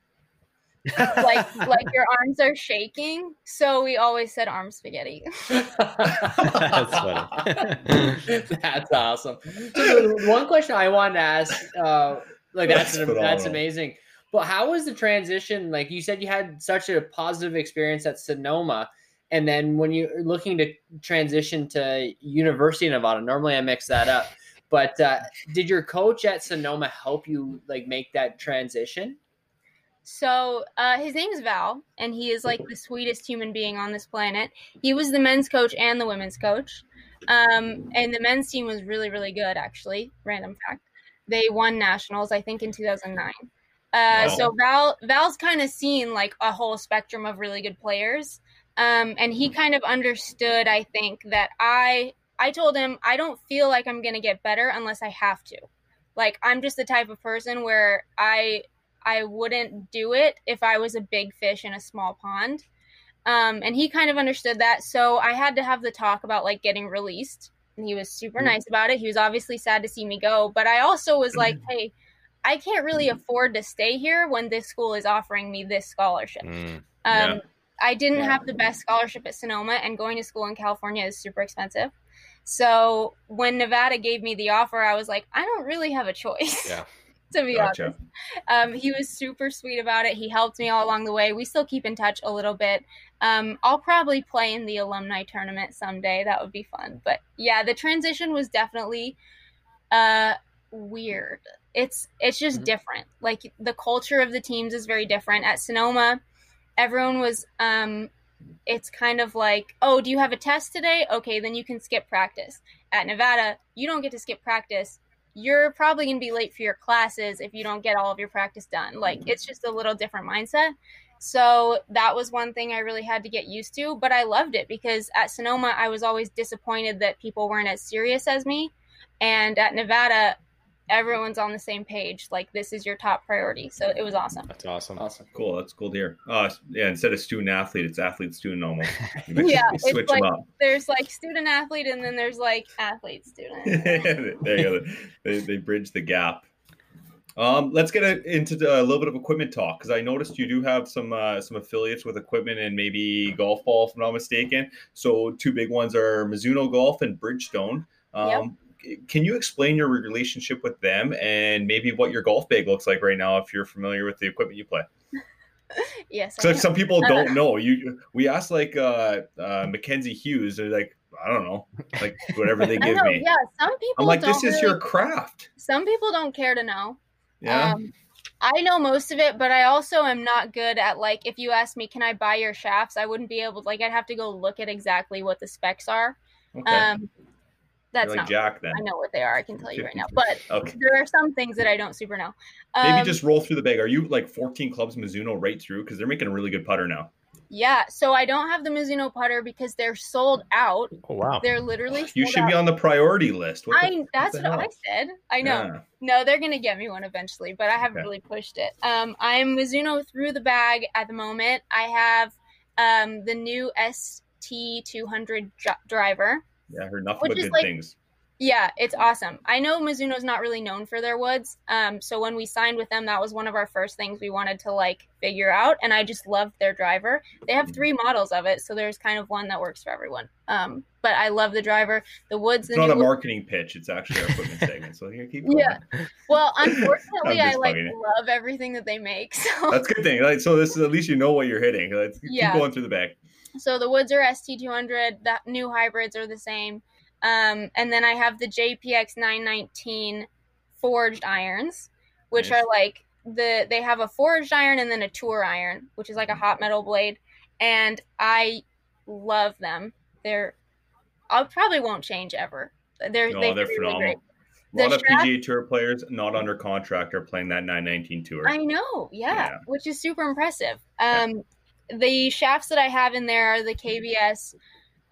like like your arms are shaking. So we always said arm spaghetti. That's funny. that's awesome. So one question I wanted to ask, uh, like that's that's, that's amazing. But how was the transition? Like you said, you had such a positive experience at Sonoma, and then when you're looking to transition to University of Nevada, normally I mix that up. But uh, did your coach at Sonoma help you like make that transition? So uh, his name's Val, and he is like the sweetest human being on this planet. He was the men's coach and the women's coach, um, and the men's team was really, really good. Actually, random fact, they won nationals, I think, in 2009. Uh, wow. So Val Val's kind of seen like a whole spectrum of really good players, um, and he kind of understood. I think that I I told him I don't feel like I'm gonna get better unless I have to. Like I'm just the type of person where I I wouldn't do it if I was a big fish in a small pond. Um, and he kind of understood that. So I had to have the talk about like getting released. And he was super mm. nice about it. He was obviously sad to see me go. But I also was like, mm. hey, I can't really afford to stay here when this school is offering me this scholarship. Mm. Um, yeah. I didn't yeah. have the best scholarship at Sonoma, and going to school in California is super expensive. So when Nevada gave me the offer, I was like, I don't really have a choice. Yeah. to be gotcha. honest. Um, he was super sweet about it. He helped me all along the way. We still keep in touch a little bit. Um, I'll probably play in the alumni tournament someday. That would be fun. But yeah, the transition was definitely uh, weird. It's it's just mm-hmm. different. Like the culture of the teams is very different. At Sonoma, everyone was um, it's kind of like, oh, do you have a test today? Okay, then you can skip practice. At Nevada, you don't get to skip practice you're probably going to be late for your classes if you don't get all of your practice done. Like mm-hmm. it's just a little different mindset. So that was one thing I really had to get used to, but I loved it because at Sonoma I was always disappointed that people weren't as serious as me. And at Nevada, everyone's on the same page. Like this is your top priority. So it was awesome. That's awesome. Awesome. Cool. That's cool to hear. Uh, yeah. Instead of student athlete, it's athlete student almost. yeah. switch like, them up. There's like student athlete, and then there's like athlete student. there you go. They, they bridge the gap. Um, let's get a, into a little bit of equipment talk because I noticed you do have some uh, some affiliates with equipment and maybe golf ball, if I'm not mistaken. So two big ones are Mizuno Golf and Bridgestone. Um, yep can you explain your relationship with them and maybe what your golf bag looks like right now if you're familiar with the equipment you play? yes. So some people don't know. You we asked like uh, uh, Mackenzie Hughes. They're like, I don't know, like whatever they give know, me. Yeah, some people. I'm like, this is really, your craft. Some people don't care to know. Yeah. Um, I know most of it, but I also am not good at like if you ask me, can I buy your shafts? I wouldn't be able. To, like, I'd have to go look at exactly what the specs are. Okay. Um, that's like not Jack then. I know what they are. I can tell you right now. But okay. there are some things that I don't super know. Um, Maybe just roll through the bag. Are you like 14 clubs Mizuno right through? Because they're making a really good putter now. Yeah, so I don't have the Mizuno putter because they're sold out. Oh wow! They're literally. you should out. be on the priority list. What I the, that's what, what I said. I know. Yeah. No, they're gonna get me one eventually, but I haven't okay. really pushed it. Um, I'm Mizuno through the bag at the moment. I have um the new ST200 driver. Yeah, I heard nothing but good like, things. Yeah, it's awesome. I know Mizuno's not really known for their woods. Um, so when we signed with them, that was one of our first things we wanted to like figure out. And I just loved their driver. They have three models of it, so there's kind of one that works for everyone. Um, but I love the driver. The woods. It's not a marketing pitch. It's actually our equipment segment. So here, keep going. Yeah. Well, unfortunately, I like love everything that they make. So that's a good thing. Like, so this is at least you know what you're hitting. Let's yeah. keep going through the bag. So the woods are ST200. The new hybrids are the same. Um, and then I have the JPX 919 forged irons, which nice. are like the they have a forged iron and then a tour iron, which is like a hot metal blade, and I love them. They're I probably won't change ever. They're no, they they're phenomenal. Really a lot of PGA Tour players not under contract are playing that 919 tour. I know, yeah, yeah. which is super impressive. Um, yeah. The shafts that I have in there are the KBS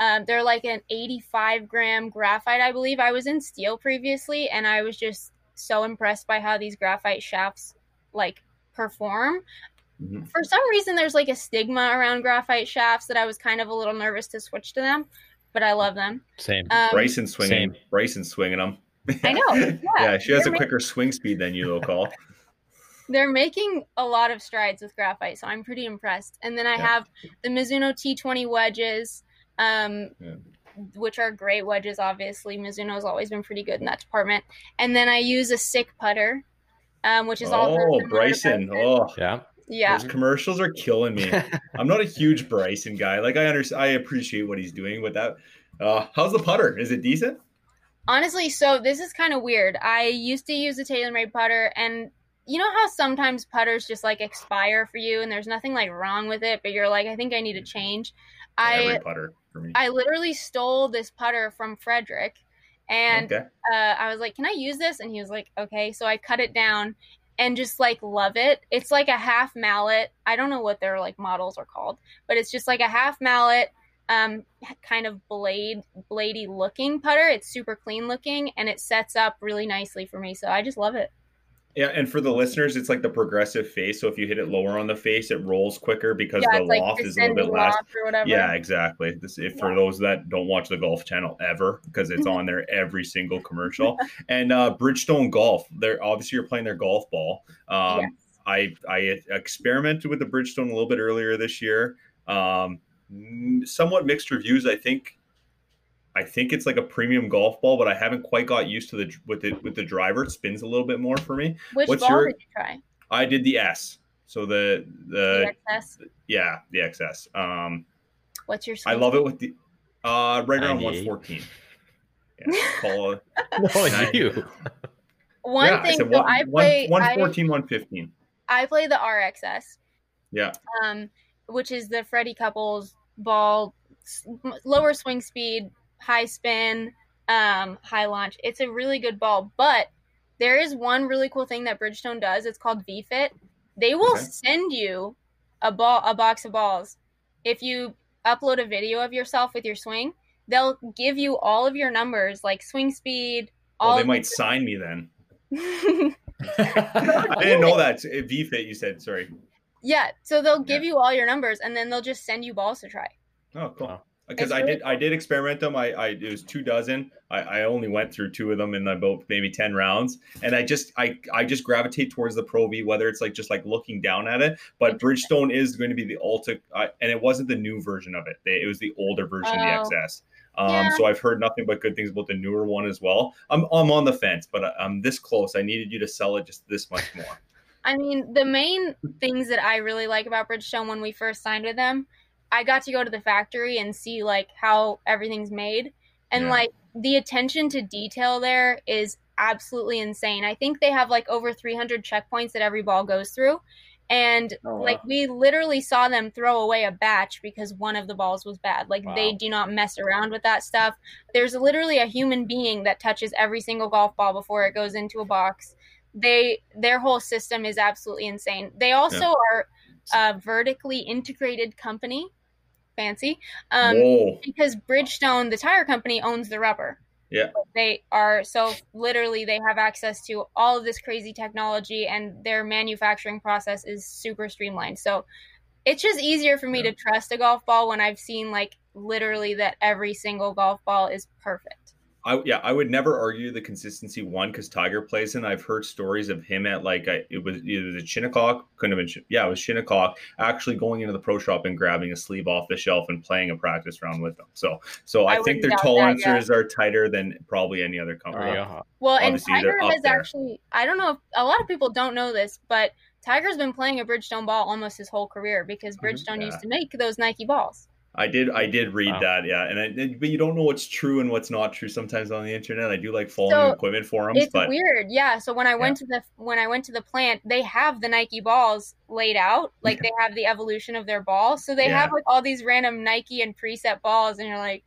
um, they're like an 85 gram graphite, I believe. I was in steel previously, and I was just so impressed by how these graphite shafts like perform. Mm-hmm. For some reason, there's like a stigma around graphite shafts that I was kind of a little nervous to switch to them, but I love them. Same. Um, Bryson swinging. Same. Bryson swinging them. I know. Yeah, yeah she has a quicker swing speed than you, though, Cole. They're making a lot of strides with graphite, so I'm pretty impressed. And then I yeah. have the Mizuno T20 wedges um, yeah. which are great wedges. Obviously, Mizuno's always been pretty good in that department. And then I use a Sik putter, um, which is oh, all. Bryson. Oh, yeah. Yeah. Those commercials are killing me. I'm not a huge Bryson guy. Like I understand, I appreciate what he's doing with that. Uh, how's the putter? Is it decent? Honestly, so this is kind of weird. I used to use a TaylorMade putter, and you know how sometimes putters just like expire for you, and there's nothing like wrong with it, but you're like, I think I need to change. Every I putter for me. I literally stole this putter from Frederick, and Okay. uh, I was like, "Can I use this?" And he was like, "Okay." So I cut it down and just like love it. It's like a half mallet. I don't know what their like models are called, but it's just like a half mallet, um, kind of blade bladey looking putter. It's super clean looking and it sets up really nicely for me. So I just love it. Yeah, and for the listeners, it's like the progressive face. So if you hit it lower on the face, it rolls quicker because Yeah, the it's like loft is a little bit less. loft. Yeah, exactly. This if for those that don't watch the Golf Channel ever, because it's on there every single commercial. and uh, Bridgestone Golf, they're obviously you're playing their golf ball. Um, Yes. I I experimented with the Bridgestone a little bit earlier this year. Um, somewhat mixed reviews. I think. I think it's like a premium golf ball, but I haven't quite got used to the with it with the driver. It spins a little bit more for me. Which What's ball your? did you try? I did the S. So the the The XS? yeah the XS. Um, What's your? I love it with the uh right around 114. Yeah, call it. No, you. One yeah, I thing, said so one- I one- play. 114, 115. I, I play the RXS. Yeah. um, which is the Freddie Couples ball, lower swing speed, high spin, um, high launch. It's a really good ball, but there is one really cool thing that Bridgestone does. It's called VFit. They will Okay. send you a ball, a box of balls. If you upload a video of yourself with your swing, they'll give you all of your numbers, like swing speed. All Well, they of might sign me then. I didn't know that. Uh, VFit, you said. Sorry. yeah, so they'll give you all your numbers, and then they'll just send you balls to try. Oh, cool. Wow. Because It's I really did, I did experiment them. I, I, it was two dozen. I, I only went through two of them in about maybe ten rounds, and I just, I, I just gravitate towards the Pro V, whether it's like just like looking down at it. But Bridgestone is going to be the Ultra, uh, and it wasn't the new version of it. They- It was the older version, Oh. the XS. Um, Yeah. So I've heard nothing but good things about the newer one as well. I'm, I'm on the fence, but I- I'm this close. I needed you to sell it just this much more. I mean, the main things that I really like about Bridgestone when we first signed with them, I got to go to the factory and see like how everything's made. And Yeah. like the attention to detail there is absolutely insane. I think they have like over 300 checkpoints that every ball goes through. And Oh, wow. like we literally saw them throw away a batch because one of the balls was bad. Like they do not mess around with that stuff. There's literally a human being that touches every single golf ball before it goes into a box. They their whole system is absolutely insane. They also Yeah. are a vertically integrated company. Fancy. Um Whoa. because Bridgestone, the tire company, owns the rubber. Yeah. They are so literally they have access to all of this crazy technology and their manufacturing process is super streamlined. So it's just easier for me to trust a golf ball when I've seen like literally that every single golf ball is perfect. I yeah, I would never argue the consistency one because Tiger plays in. I've heard stories of him at like I, it was either the Shinnecock, couldn't have been Shin- yeah, it was Shinnecock actually going into the pro shop and grabbing a sleeve off the shelf and playing a practice round with them. So so I, I think their doubt that, tolerances are tighter than probably any other oh, company. There you go. Well, and Obviously, they're Tiger up has there. actually I don't know if a lot of people don't know this, but Tiger's been playing a Bridgestone ball almost his whole career because mm-hmm. Bridgestone Yeah. used to make those Nike balls. I did I did read Wow. that yeah, and I, but you don't know what's true and what's not true sometimes on the internet. I do like following So, equipment forums, It's but weird, yeah. So when I went to the when I went to the plant, they have the Nike balls laid out, like they have the evolution of their ball. So they Yeah. have like all these random Nike and Precept balls, and you're like,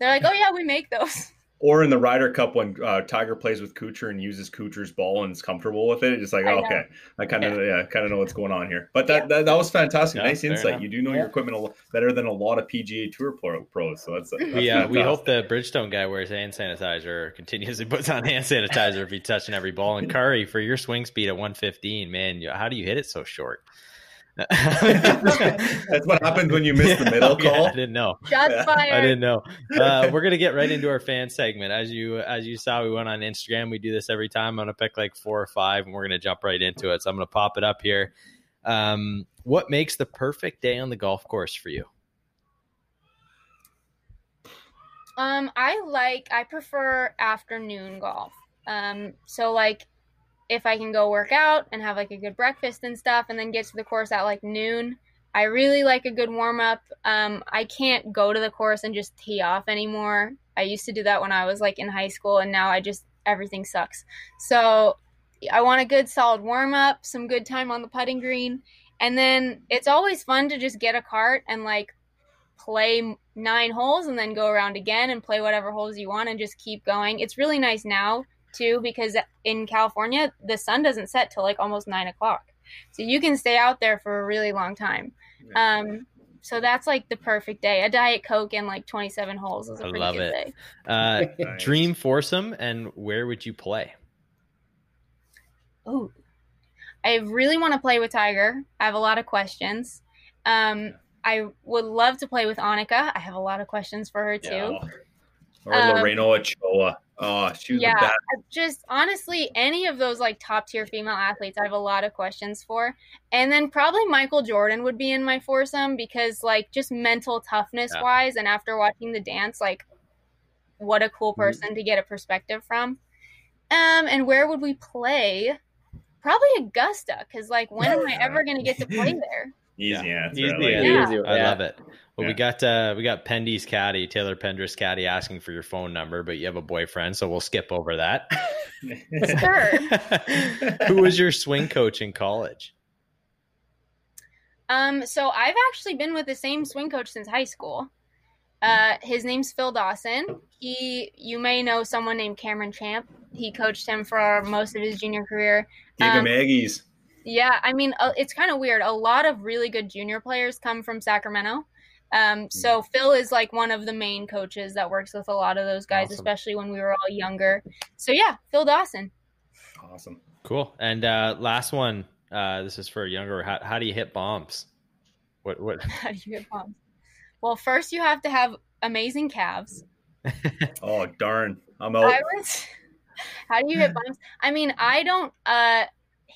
they're like, oh yeah, we make those. Or in the Ryder Cup when uh, Tiger plays with Kuchar and uses Kuchar's ball and is comfortable with it, it's just like, I oh, know. okay, I kind of yeah, kind of know what's going on here. But that that, that was fantastic, Yeah, nice insight. enough. You do know your equipment a lo- better than a lot of PGA Tour pro- pros, so that's, that's We, uh, we hope the Bridgestone guy wears hand sanitizer continuously puts on hand sanitizer if he's touching every ball. And Curry, for your swing speed at 115, man, how do you hit it so short? that's what happens when you miss the middle Okay, Cole. I didn't know. Shots fired. I didn't know. Uh, we're gonna get right into our fan segment. As you as you saw, we went on Instagram. We do this every time. I'm gonna pick like four or five, and we're gonna jump right into it. So I'm gonna pop it up here. Um, what makes the perfect day on the golf course for you? Um, I like I prefer afternoon golf. Um, so like if I can go work out and have like a good breakfast and stuff and then get to the course at like noon, I really like a good warm up. Um, I can't go to the course and just tee off anymore. I used to do that when I was like in high school, and now I just everything sucks. So I want a good solid warm up, some good time on the putting green, and then it's always fun to just get a cart and like play nine holes and then go around again and play whatever holes you want and just keep going. It's really nice now too because in California the sun doesn't set till like almost nine o'clock, so you can stay out there for a really long time. Um, so that's like the perfect day. A diet coke and like 27 holes is a I pretty love good it. day. Uh, Nice. Dream foursome, and where would you play? Oh, I really want to play with Tiger. I have a lot of questions. Um, I would love to play with Annika. I have a lot of questions for her too. Yeah. Or Um, Lorena Ochoa. Oh, she was yeah, the best. I- just honestly, any of those like top tier female athletes, I have a lot of questions for. And then probably Michael Jordan would be in my foursome because like just mental toughness Yeah. wise, and after watching the dance, like what a cool person to get a perspective from. Um, and where would we play? Probably Augusta, because like when am I ever going to get to play there? Easy answer. Easy I like Yeah. Easy, I yeah. love it. Well, we got uh, we got Pendy's caddy, Taylor Pendrith caddy, asking for your phone number, but you have a boyfriend, so we'll skip over that. Sure. Who was your swing coach in college? Um, so I've actually been with the same swing coach since high school. Uh, his name's Phil Dawson. He, you may know someone named Cameron Champ. He coached him for most of his junior career. Giga Um, Maggies. Yeah, I mean, uh, it's kind of weird. A lot of really good junior players come from Sacramento. Um, so Phil is like one of the main coaches that works with a lot of those guys, Awesome. especially when we were all younger. So yeah, Phil Dawson. Awesome. Cool. And uh, last one. Uh, this is for younger. How, how do you hit bombs? What what? How do you get bombs? Well, first you have to have amazing calves. Oh, darn. I'm out. I would. How do you hit bombs? I mean, I don't uh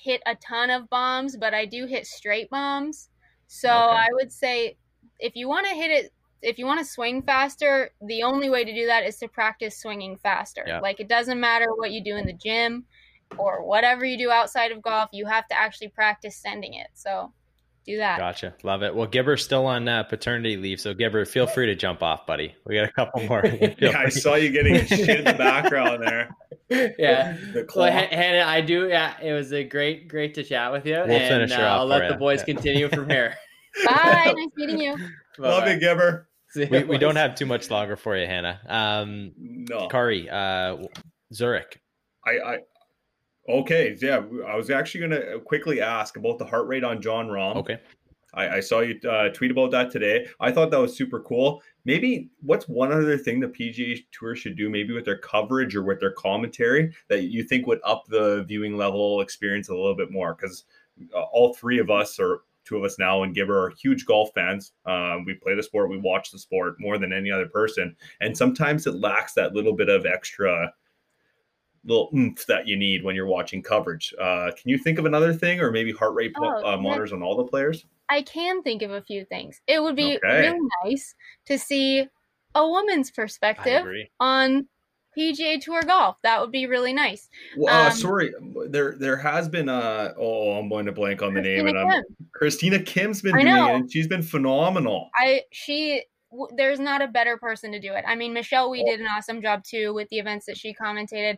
hit a ton of bombs, but I do hit straight bombs. So Okay. I would say if you want to hit it, if you want to swing faster, the only way to do that is to practice swinging faster. Yeah. Like it doesn't matter what you do in the gym or whatever you do outside of golf, you have to actually practice sending it. So do that. Gotcha. Love it. Well, Gibber's still on uh, paternity leave, so Gibber, feel free to jump off, buddy. We got a couple more. Feel Yeah, I saw you getting shit in the background there. yeah. The. Well, Hannah, I do. Yeah, it was a great, great to chat with you. We'll and finish her uh, off I'll let ya. the boys Yeah. continue from here. Bye. nice meeting you. Love Bye-bye. you, Gibber. We, we don't have too much longer for you, Hannah. Um, No. Kari, uh, Zurich. I, I okay, yeah. I was actually gonna quickly ask about the heart rate on Jon Rahm. Okay. I, I saw you uh, tweet about that today. I thought that was super cool. Maybe what's one other thing the PGA Tour should do, maybe with their coverage or with their commentary, that you think would up the viewing level experience a little bit more? Because uh, all three of us, or two of us now, and Gibber are huge golf fans. Um, we play the sport, we watch the sport more than any other person, and sometimes it lacks that little bit of extra little oomph that you need when you're watching coverage. Uh, can you think of another thing, or maybe heart rate po- Oh, uh, monitors on all the players? I can think of a few things. It would be Okay. really nice to see a woman's perspective on PGA Tour golf. That would be really nice. Well, uh, Um, sorry, there there has been a oh I'm going to blank on the name Christina and I'm Kim. Christina Kim's been I doing know. it and she's been phenomenal. I she w- there's not a better person to do it. I mean, Michelle Wie did an awesome job too with the events that she commentated.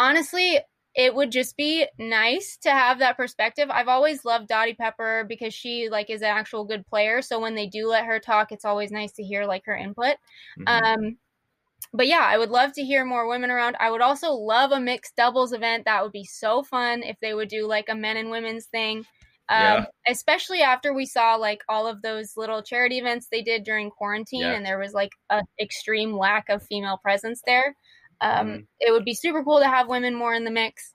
Honestly, it would just be nice to have that perspective. I've always loved Dottie Pepper because she like is an actual good player. So when they do let her talk, it's always nice to hear like her input. Mhm. Um, but yeah, I would love to hear more women around. I would also love a mixed doubles event. That would be so fun if they would do like a men and women's thing. Um, especially after we saw like all of those little charity events they did during quarantine Yeah. and there was like an extreme lack of female presence there. Um, Mhm. It would be super cool to have women more in the mix.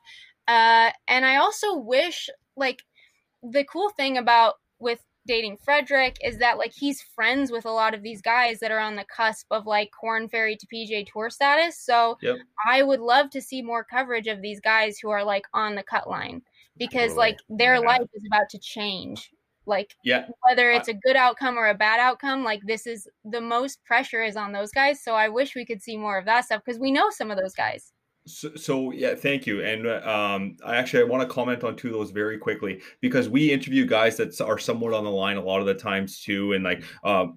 Uh, and I also wish like the cool thing about with dating Frederick is that like he's friends with a lot of these guys that are on the cusp of like Korn Ferry to PGA Tour status. So Yep. I would love to see more coverage of these guys who are like on the cut line because Totally. like their Yeah. life is about to change. Like Yeah. whether it's a good outcome or a bad outcome, like this is the most pressure is on those guys. So I wish we could see more of that stuff because we know some of those guys. So, so, yeah, thank you. And um, I actually I want to comment on two of those very quickly because we interview guys that are somewhat on the line a lot of the times too, and like uh,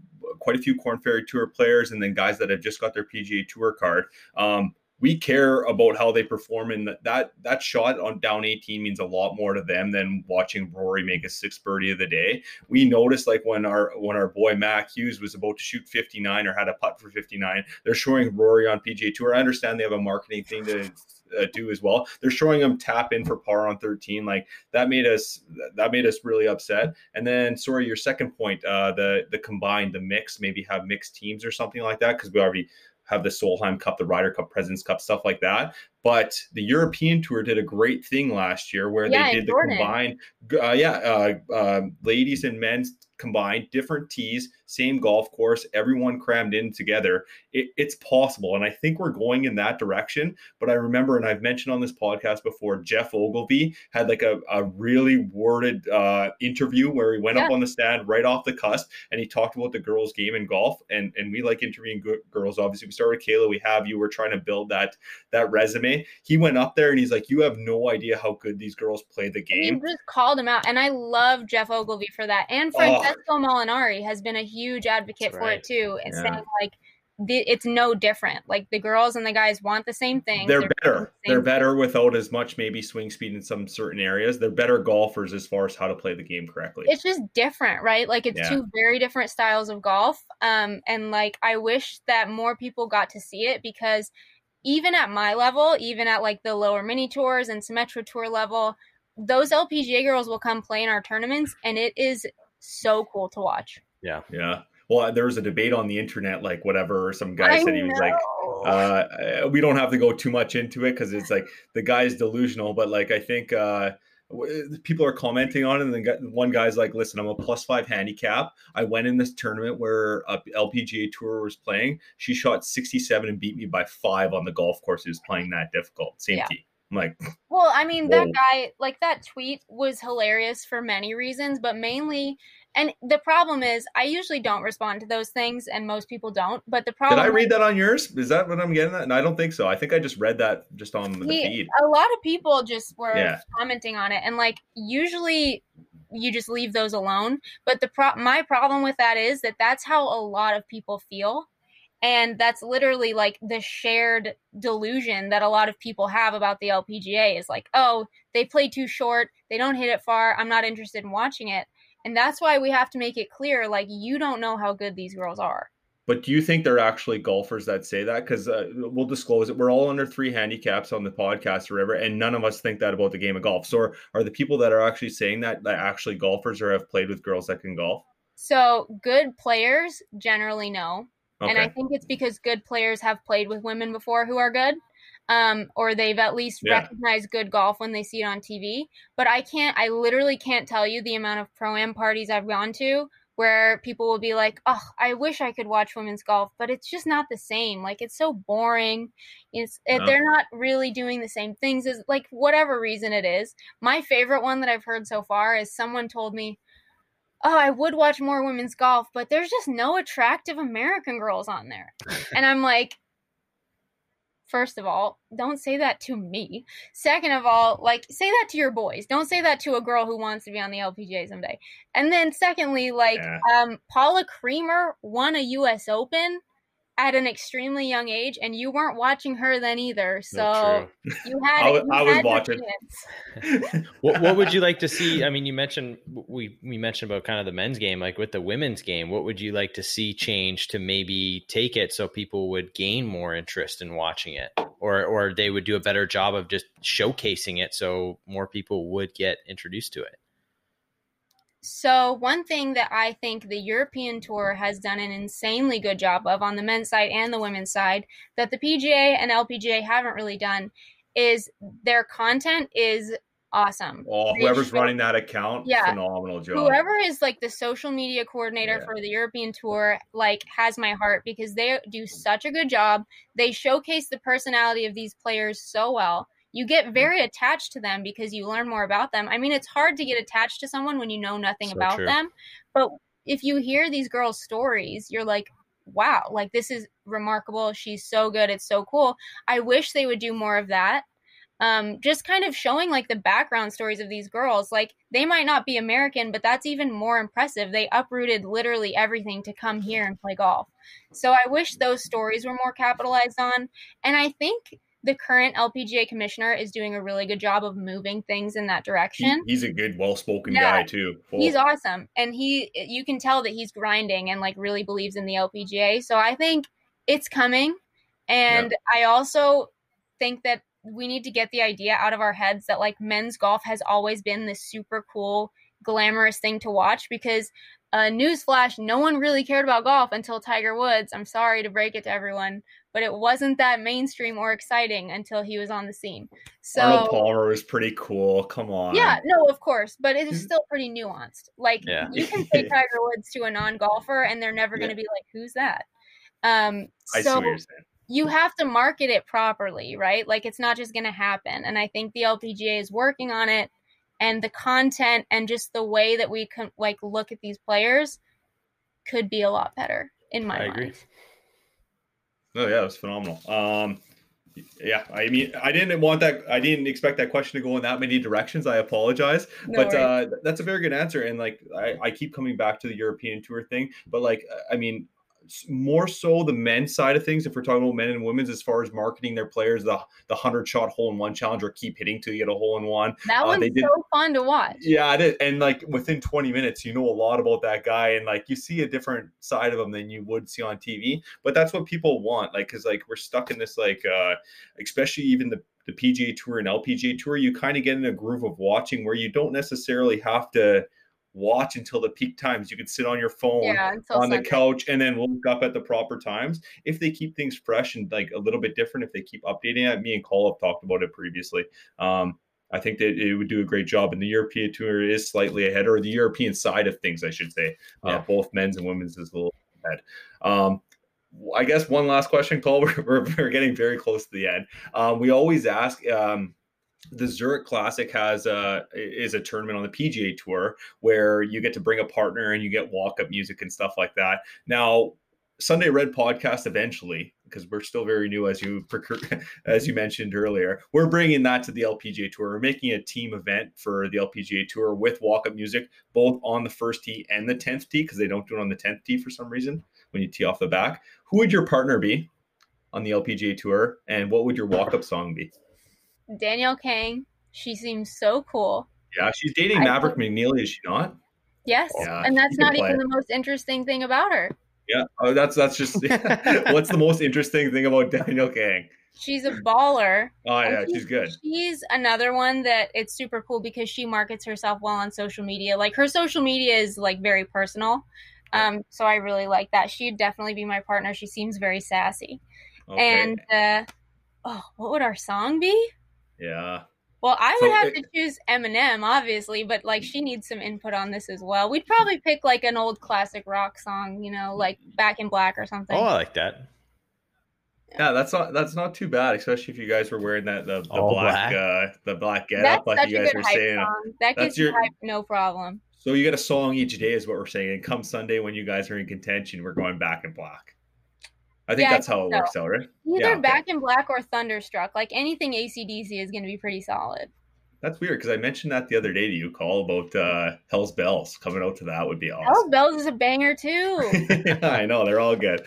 quite a few Korn Ferry Tour players, and then guys that have just got their PGA Tour card. Um, we care about how they perform and that that shot on down 18 means a lot more to them than watching Rory make a six birdie of the day. We noticed like when our when our boy Mac Hughes was about to shoot 59 or had a putt for 59, they're showing Rory on PGA Tour. I understand they have a marketing thing to uh, do as well. They're showing him tap in for par on 13. Like that made us that made us really upset. And then sorry, your second point, uh, the the combined, the mix, maybe have mixed teams or something like that because we already have the Solheim Cup, the Ryder Cup, Presidents Cup, stuff like that. But the European Tour did a great thing last year where yeah, they did the combined, uh, yeah, uh, uh, ladies and men's combined, different tees, same golf course, everyone crammed in together. It, it's possible. And I think we're going in that direction. But I remember, and I've mentioned on this podcast before, Geoff Ogilvy had like a, a really worded uh, interview where he went yeah. up on the stand right off the cusp and he talked about the girls' game in golf. And, and we like interviewing girls. Obviously, we started with Kayla, we have you. We're trying to build that, that resume. He went up there and he's like, You have no idea how good these girls play the game. He just called him out. And I love Geoff Ogilvy for that. And for Francesco Molinari has been a huge advocate for it too, and yeah. saying like the, it's no different. Like the girls and the guys want the same thing. They're, They're better. The They're better thing. without as much maybe swing speed in some certain areas. They're better golfers as far as how to play the game correctly. It's just different, right? Like it's yeah. two very different styles of golf. Um, and like I wish that more people got to see it because even at my level, even at like the lower mini tours and Symetra tour level, those LPGA girls will come play in our tournaments, and it is so cool to watch. Yeah. Yeah. Well, there was a debate on the internet, like whatever. Some guy I said he was like, uh, we don't have to go too much into it because it's like the guy's delusional. But like, I think uh, people are commenting on it. And then one guy's like, listen, I'm a plus five handicap. I went in this tournament where a LPGA tour was playing. She shot 67 and beat me by five on the golf course. He was playing that difficult. Same yeah. tee. I'm like, well, I mean, whoa. that guy, like that tweet was hilarious for many reasons, but mainly, and the problem is, I usually don't respond to those things, and most people don't. But the problem did I read that on yours? Is that what I'm getting at? And I don't think so. I think I just read that just on the he, feed. A lot of people just were yeah. commenting on it, and like usually you just leave those alone. But the pro- my problem with that is that that's how a lot of people feel and that's literally like the shared delusion that a lot of people have about the LPGA is like, oh, they play too short, they don't hit it far, I'm not interested in watching it. And that's why we have to make it clear like, you don't know how good these girls are. But do you think they're actually golfers that say that? Because uh, we'll disclose it. We're all under three handicaps on the podcast or whatever, and none of us think that about the game of golf. So, are, are the people that are actually saying that that actually golfers or have played with girls that can golf? So, good players generally know Okay. And I think it's because good players have played with women before who are good. Um, or they've at least yeah. recognized good golf when they see it on TV. But I can't, I literally can't tell you the amount of pro am parties I've gone to where people will be like, "Oh, I wish I could watch women's golf, but it's just not the same. Like it's so boring. It's it, no. they're not really doing the same things as like whatever reason it is." My favorite one that I've heard so far is someone told me, oh, I would watch more women's golf, but there's just no attractive American girls on there. and I'm like, first of all, don't say that to me. Second of all, like, say that to your boys. Don't say that to a girl who wants to be on the LPGA someday. And then secondly, like, yeah. um, Paula Creamer won a US Open at an extremely young age, and you weren't watching her then either. So you had. I, you I was watching. what, what would you like to see? I mean, you mentioned we we mentioned about kind of the men's game, like with the women's game. What would you like to see change to maybe take it so people would gain more interest in watching it, or or they would do a better job of just showcasing it so more people would get introduced to it? So, one thing that I think the European Tour has done an insanely good job of on the men's side and the women's side that the PGA and LPGA haven't really done is their content is awesome. Oh, whoever's running that account, yeah, phenomenal job. Whoever is like the social media coordinator yeah. for the European Tour, like has my heart because they do such a good job. They showcase the personality of these players so well you get very attached to them because you learn more about them. I mean, it's hard to get attached to someone when you know nothing so about true. them, but if you hear these girls' stories, you're like, wow, like this is remarkable. She's so good. It's so cool. I wish they would do more of that. Um, just kind of showing like the background stories of these girls. Like they might not be American, but that's even more impressive. They uprooted literally everything to come here and play golf. So I wish those stories were more capitalized on. And I think the current LPGA commissioner is doing a really good job of moving things in that direction. He, he's a good, well-spoken yeah, guy too. Full. He's awesome, and he you can tell that he's grinding and like really believes in the LPGA. So I think it's coming, and yeah. I also think that we need to get the idea out of our heads that like men's golf has always been this super cool, glamorous thing to watch because uh, newsflash, no one really cared about golf until Tiger Woods. I'm sorry to break it to everyone, but it wasn't that mainstream or exciting until he was on the scene. So Arnold Palmer was pretty cool. Come on. Yeah, no, of course, but it is still pretty nuanced. Like yeah. you can say Tiger Woods to a non-golfer, and they're never going to be like, "Who's that?" Um, so you have to market it properly, right? Like it's not just going to happen. And I think the LPGA is working on it and the content and just the way that we can like look at these players could be a lot better in my I mind. agree. Oh yeah, it was phenomenal. Um, yeah, I mean, I didn't want that. I didn't expect that question to go in that many directions. I apologize, no but uh, that's a very good answer. And like, I, I keep coming back to the European Tour thing, but like, I mean, more so the men's side of things. If we're talking about men and women's, as far as marketing their players, the the hundred shot hole in one challenge or keep hitting till you get a hole in one. That uh, was so fun to watch. Yeah, it is. And like within 20 minutes, you know a lot about that guy, and like you see a different side of him than you would see on TV. But that's what people want, like because like we're stuck in this like, uh especially even the the PGA Tour and LPGA Tour, you kind of get in a groove of watching where you don't necessarily have to watch until the peak times. You could sit on your phone yeah, on Sunday. the couch and then look up at the proper times. If they keep things fresh and like a little bit different, if they keep updating it, me and Cole have talked about it previously. Um, I think that it would do a great job. And the European tour is slightly ahead, or the European side of things, I should say. Uh, both men's and women's is a little ahead. Um, I guess one last question, Cole. We're, we're, we're, getting very close to the end. Um, we always ask um, the Zurich Classic has a is a tournament on the PGA Tour where you get to bring a partner and you get walk up music and stuff like that. Now, Sunday Red podcast eventually because we're still very new as you as you mentioned earlier. We're bringing that to the LPGA Tour. We're making a team event for the LPGA Tour with walk up music both on the first tee and the 10th tee because they don't do it on the 10th tee for some reason when you tee off the back. Who would your partner be on the LPGA Tour and what would your walk up song be? Danielle Kang. She seems so cool. Yeah, she's dating Maverick I, McNealy, is she not? Yes, yeah, and that's not even the most interesting thing about her. Yeah, oh, that's that's just what's the most interesting thing about Danielle Kang? She's a baller. Oh yeah, she's, she's, good. She's another one that it's super cool because she markets herself well on social media. Like her social media is like very personal. Um, so I really like that. She'd definitely be my partner. She seems very sassy. Okay. And uh, oh, what would our song be? Yeah. Well, I would so have it, to choose Eminem, obviously, but like she needs some input on this as well. We'd probably pick like an old classic rock song, you know, like Back in Black or something. Oh, I like that. Yeah, that's not that's not too bad, especially if you guys were wearing that the, the black, black, uh the black get up like you guys were saying. Song. That gets your hype, no problem. So you get a song each day is what we're saying. And come Sunday when you guys are in contention, we're going back in black. I think yeah, that's I think how it so. works out, right? Either yeah, Back in Black or Thunderstruck. Like anything ACDC is going to be pretty solid. That's weird because I mentioned that the other day to you, Cole, about uh, Hell's Bells coming out to that would be awesome. Hell's Bells is a banger too. yeah, I know they're all good.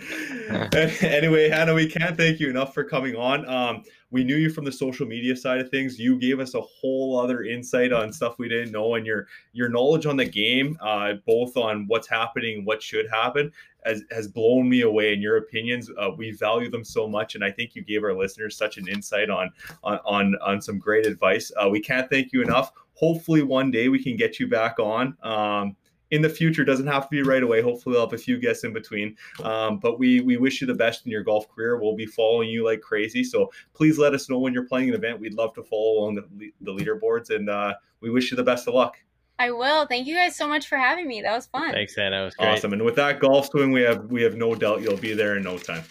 anyway, Hannah, we can't thank you enough for coming on. Um, we knew you from the social media side of things. You gave us a whole other insight on stuff we didn't know, and your your knowledge on the game, uh, both on what's happening, what should happen, has, has blown me away. In your opinions, uh, we value them so much, and I think you gave our listeners such an insight on on on, on some great advice. Uh, we can't thank you enough. Hopefully, one day we can get you back on. Um, in the future doesn't have to be right away. Hopefully, we'll have a few guests in between. Um, but we we wish you the best in your golf career. We'll be following you like crazy. So please let us know when you're playing an event. We'd love to follow along the, the leaderboards, and uh, we wish you the best of luck. I will. Thank you guys so much for having me. That was fun. Thanks, Anna. It was great. Awesome. And with that golf swing, we have we have no doubt you'll be there in no time.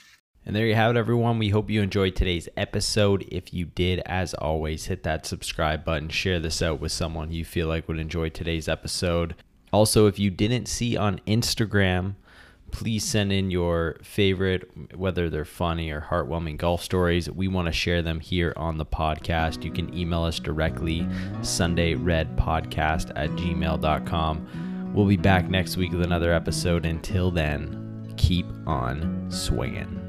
And there you have it, everyone. We hope you enjoyed today's episode. If you did, as always, hit that subscribe button. Share this out with someone you feel like would enjoy today's episode. Also, if you didn't see on Instagram, please send in your favorite, whether they're funny or heartwarming golf stories. We want to share them here on the podcast. You can email us directly, sundayredpodcast at gmail.com. We'll be back next week with another episode. Until then, keep on swinging.